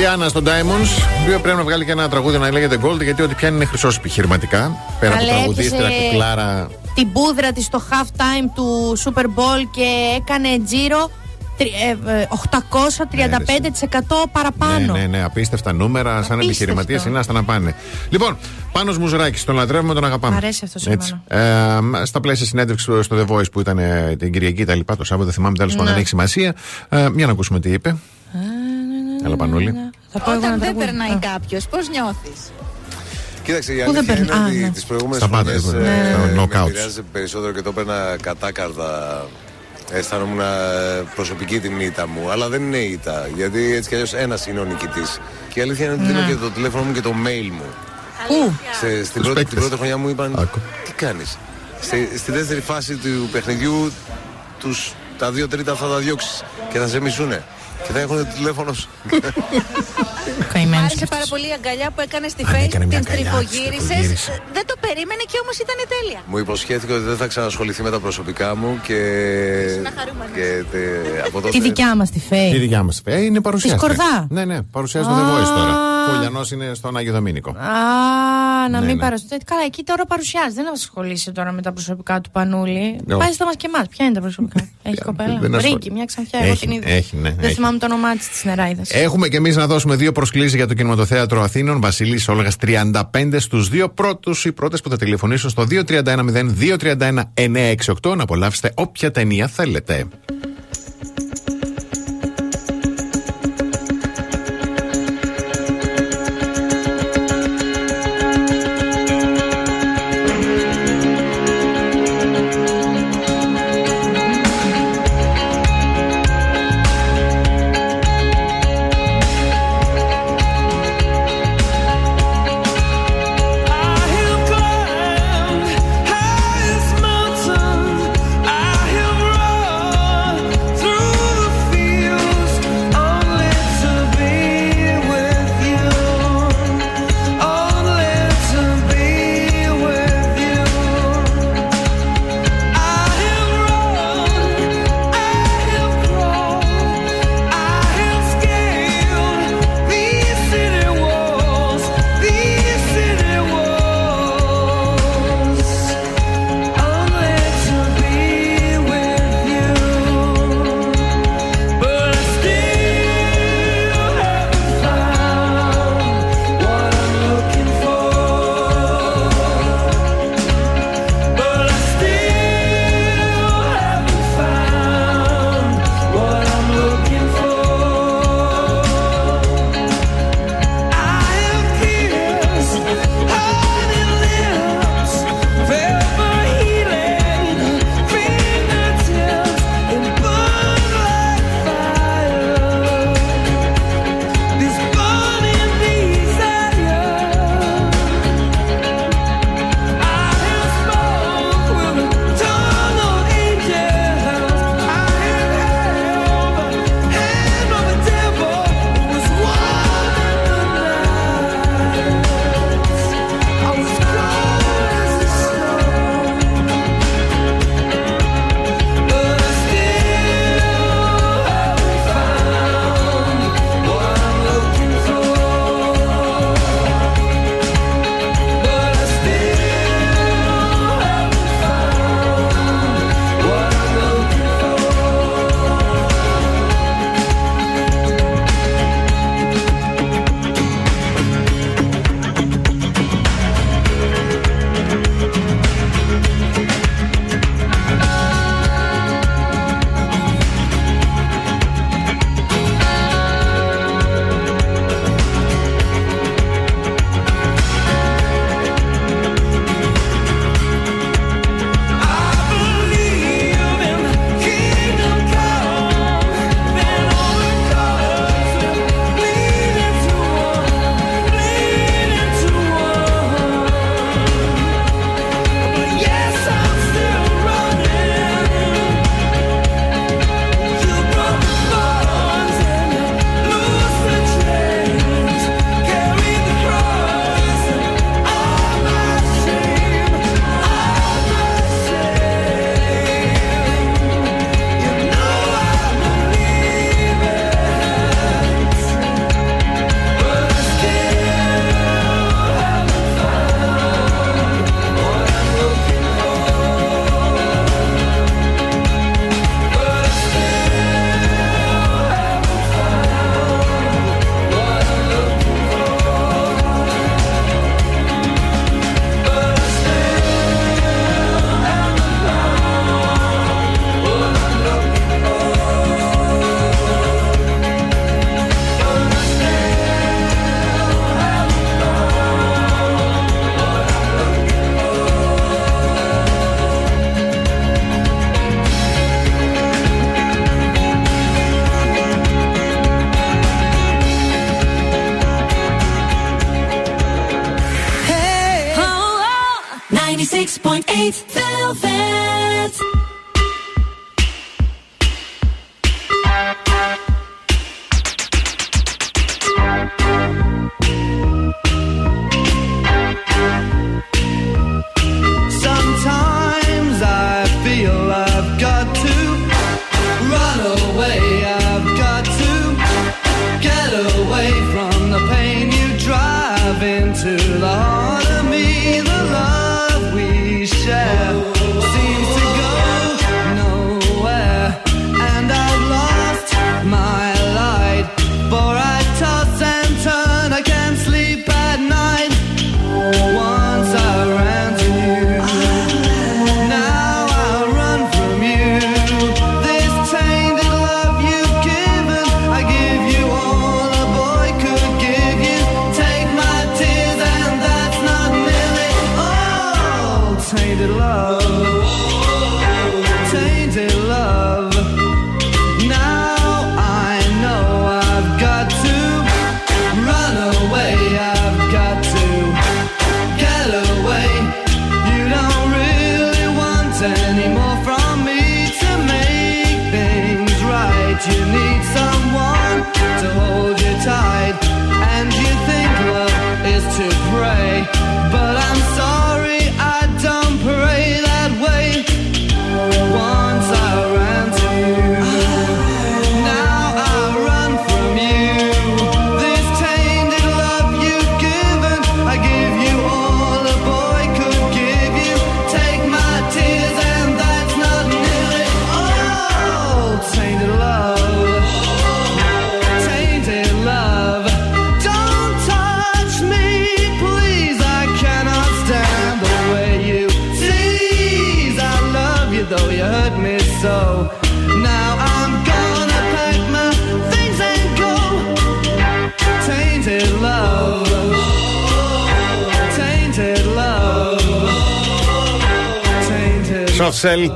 Ριάννα στο Diamonds, η οποία πρέπει να βγάλει και ένα τραγούδι να λέγεται Gold, γιατί ό,τι πιάνει είναι χρυσός επιχειρηματικά. Πέρα από Καλέ, τραγουδίστρια, έπιασε- κουκλάρα. Την πούδρα της στο half time του Super Bowl και έκανε τζίρο τρι- ε, ε, 835% παραπάνω. Ναι, ναι, ναι, απίστευτα νούμερα. Σαν Απίστευτο. επιχειρηματίες είναι άστα να πάνε. Λοιπόν, πάνω Μουζουράκης, τον λατρεύουμε, τον αγαπάμε. Μ' αρέσει αυτός Έτσι. Ε, στα πλαίσια συνέντευξης στο The Voice που ήταν ε, την Κυριακή τα λοιπά, το Σάββατο, δεν θυμάμαι τέλος πάντων, Ναι. δεν έχει σημασία. Ε, για να ακούσουμε τι είπε. Έλα, Πανούλη. Όταν δεν περνάει κάποιος, πώς νιώθεις; Κοίταξε, η Πού δεν αλήθεια είναι περνά- ότι Α, ναι. τις προηγούμενες Στα πάντα, χρονιές ναι, ε, ναι, ναι. με Knockouts. επηρεάζει περισσότερο και το έπαιρνα κατάκαρδα. Αισθάνομαι ε, προσωπική την ήττα μου. Αλλά δεν είναι ήττα. Γιατί έτσι κι αλλιώς ένας είναι ο νικητής. Και η αλήθεια είναι ότι δίνω Ναι. και το τηλέφωνο μου και το mail μου. Πού; Σε, στην, πρώτη, την πρώτη χρονιά μου είπαν Τι κάνεις; Στη, στη δεύτερη φάση του παιχνιδιού τους, τα δύο τρίτα θα τα διώξεις και θα σε μισούνε. Και θα έχουν το τηλέφωνο σου. Μ' άρεσε πάρα πολύ η αγκαλιά που έκανε στη face, έκανε μια την αγκαλιά, τρυφογύρισε. τρυφογύρισε. Δεν το περίμενε και όμως ήταν τέλεια. Μου υποσχέθηκε ότι δεν θα ξανασχοληθεί με τα προσωπικά μου και. και τε, από τότε... Τη δικιά μας τη Φέη. Τι δικιά μας. Ε, είναι παρουσιάστρια. Της Κορδά. Ναι, ναι, παρουσιάζει το The Voice τώρα. Ο Λιανό είναι στον Άγιο Δομήνικο. Α, να Ναι, μην ναι. παρασχολήσει. Καλά, εκεί τώρα παρουσιάζει. Δεν θα ασχολήσει τώρα με τα προσωπικά του Πανούλη. Όχι. Πάει στα μας και εμάς. Ποια είναι τα προσωπικά; Έχει κοπέλα. δεν ασχολ- Ρίκη, μια ξανθιά. Εγώ Έχει, την είδα. έχει, ναι, Δεν έχει. θυμάμαι το όνομά της της νεράιδας. Έχουμε και εμείς να δώσουμε δύο προσκλήσεις για το κινηματοθέατρο Αθήνων. Βασιλή Όλγας 35 στους δύο πρώτους ή πρώτες που θα τηλεφωνήσουν στο 2310-231-968 να απολαύσετε όποια ταινία θέλετε.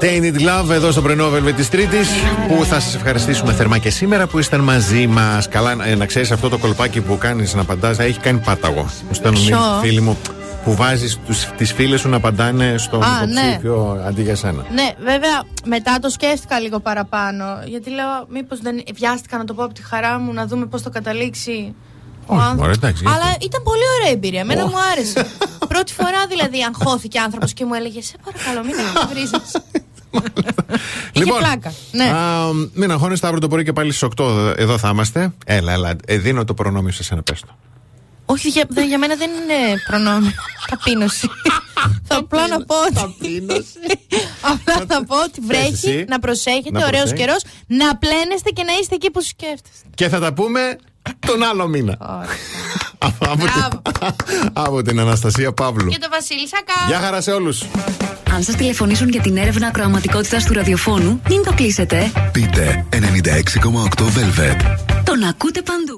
Tainted Love, εδώ στο πρωινό Velvet της Τρίτης. Που θα σας ευχαριστήσουμε θερμά και σήμερα που ήσταν μαζί μας. Καλά, ε, να ξέρεις αυτό το κολπάκι που κάνεις να απαντάς, έχει κάνει πάταγο. Μου στέλνουν Ποιο; μία φίλη μου που βάζεις τις φίλες σου να απαντάνε στον Α, υποψήφιο αντί για σένα. Ναι, βέβαια μετά το σκέφτηκα λίγο παραπάνω. Γιατί λέω, μήπως δεν βιάστηκα να το πω από τη χαρά μου, να δούμε πώς το καταλήξει. ο Όχι, άνθρωπος. μωρέ, εντάξει, γιατί; Αλλά ήταν πολύ ωραία εμπειρία. Εμένα μου άρεσε. Πρώτη φορά δηλαδή αγχώθηκε άνθρωπος και μου έλεγε Σε παρακαλώ, μην με βρίζεις. Λοιπόν, πλάκα. Ναι. α, μην αγχώνεστε αύριο το πρωί και πάλι στις 8 εδώ θα είμαστε. Έλα, έλα. Ε, δίνω το προνόμιο σε ένα πες το. Όχι, για, δεν- για μένα δεν είναι προνόμιο. Ταπείνωση. θα απλά να πω ότι. Απλά θα πω ότι βρέχει, εσύ. να προσέχετε, Να ωραίος προσέχεις. καιρός, να πλένεστε και να είστε εκεί που σκέφτεστε. Και θα τα πούμε τον άλλο μήνα. Από, από την, από την Αναστασία Παύλου. Και το Βασίλη Σακά. Γεια χαρά σε όλους. Αν σας τηλεφωνήσουν για την έρευνα ακροαματικότητας του ραδιοφώνου, μην το κλείσετε. Πείτε 96,8 Velvet. Τον ακούτε παντού.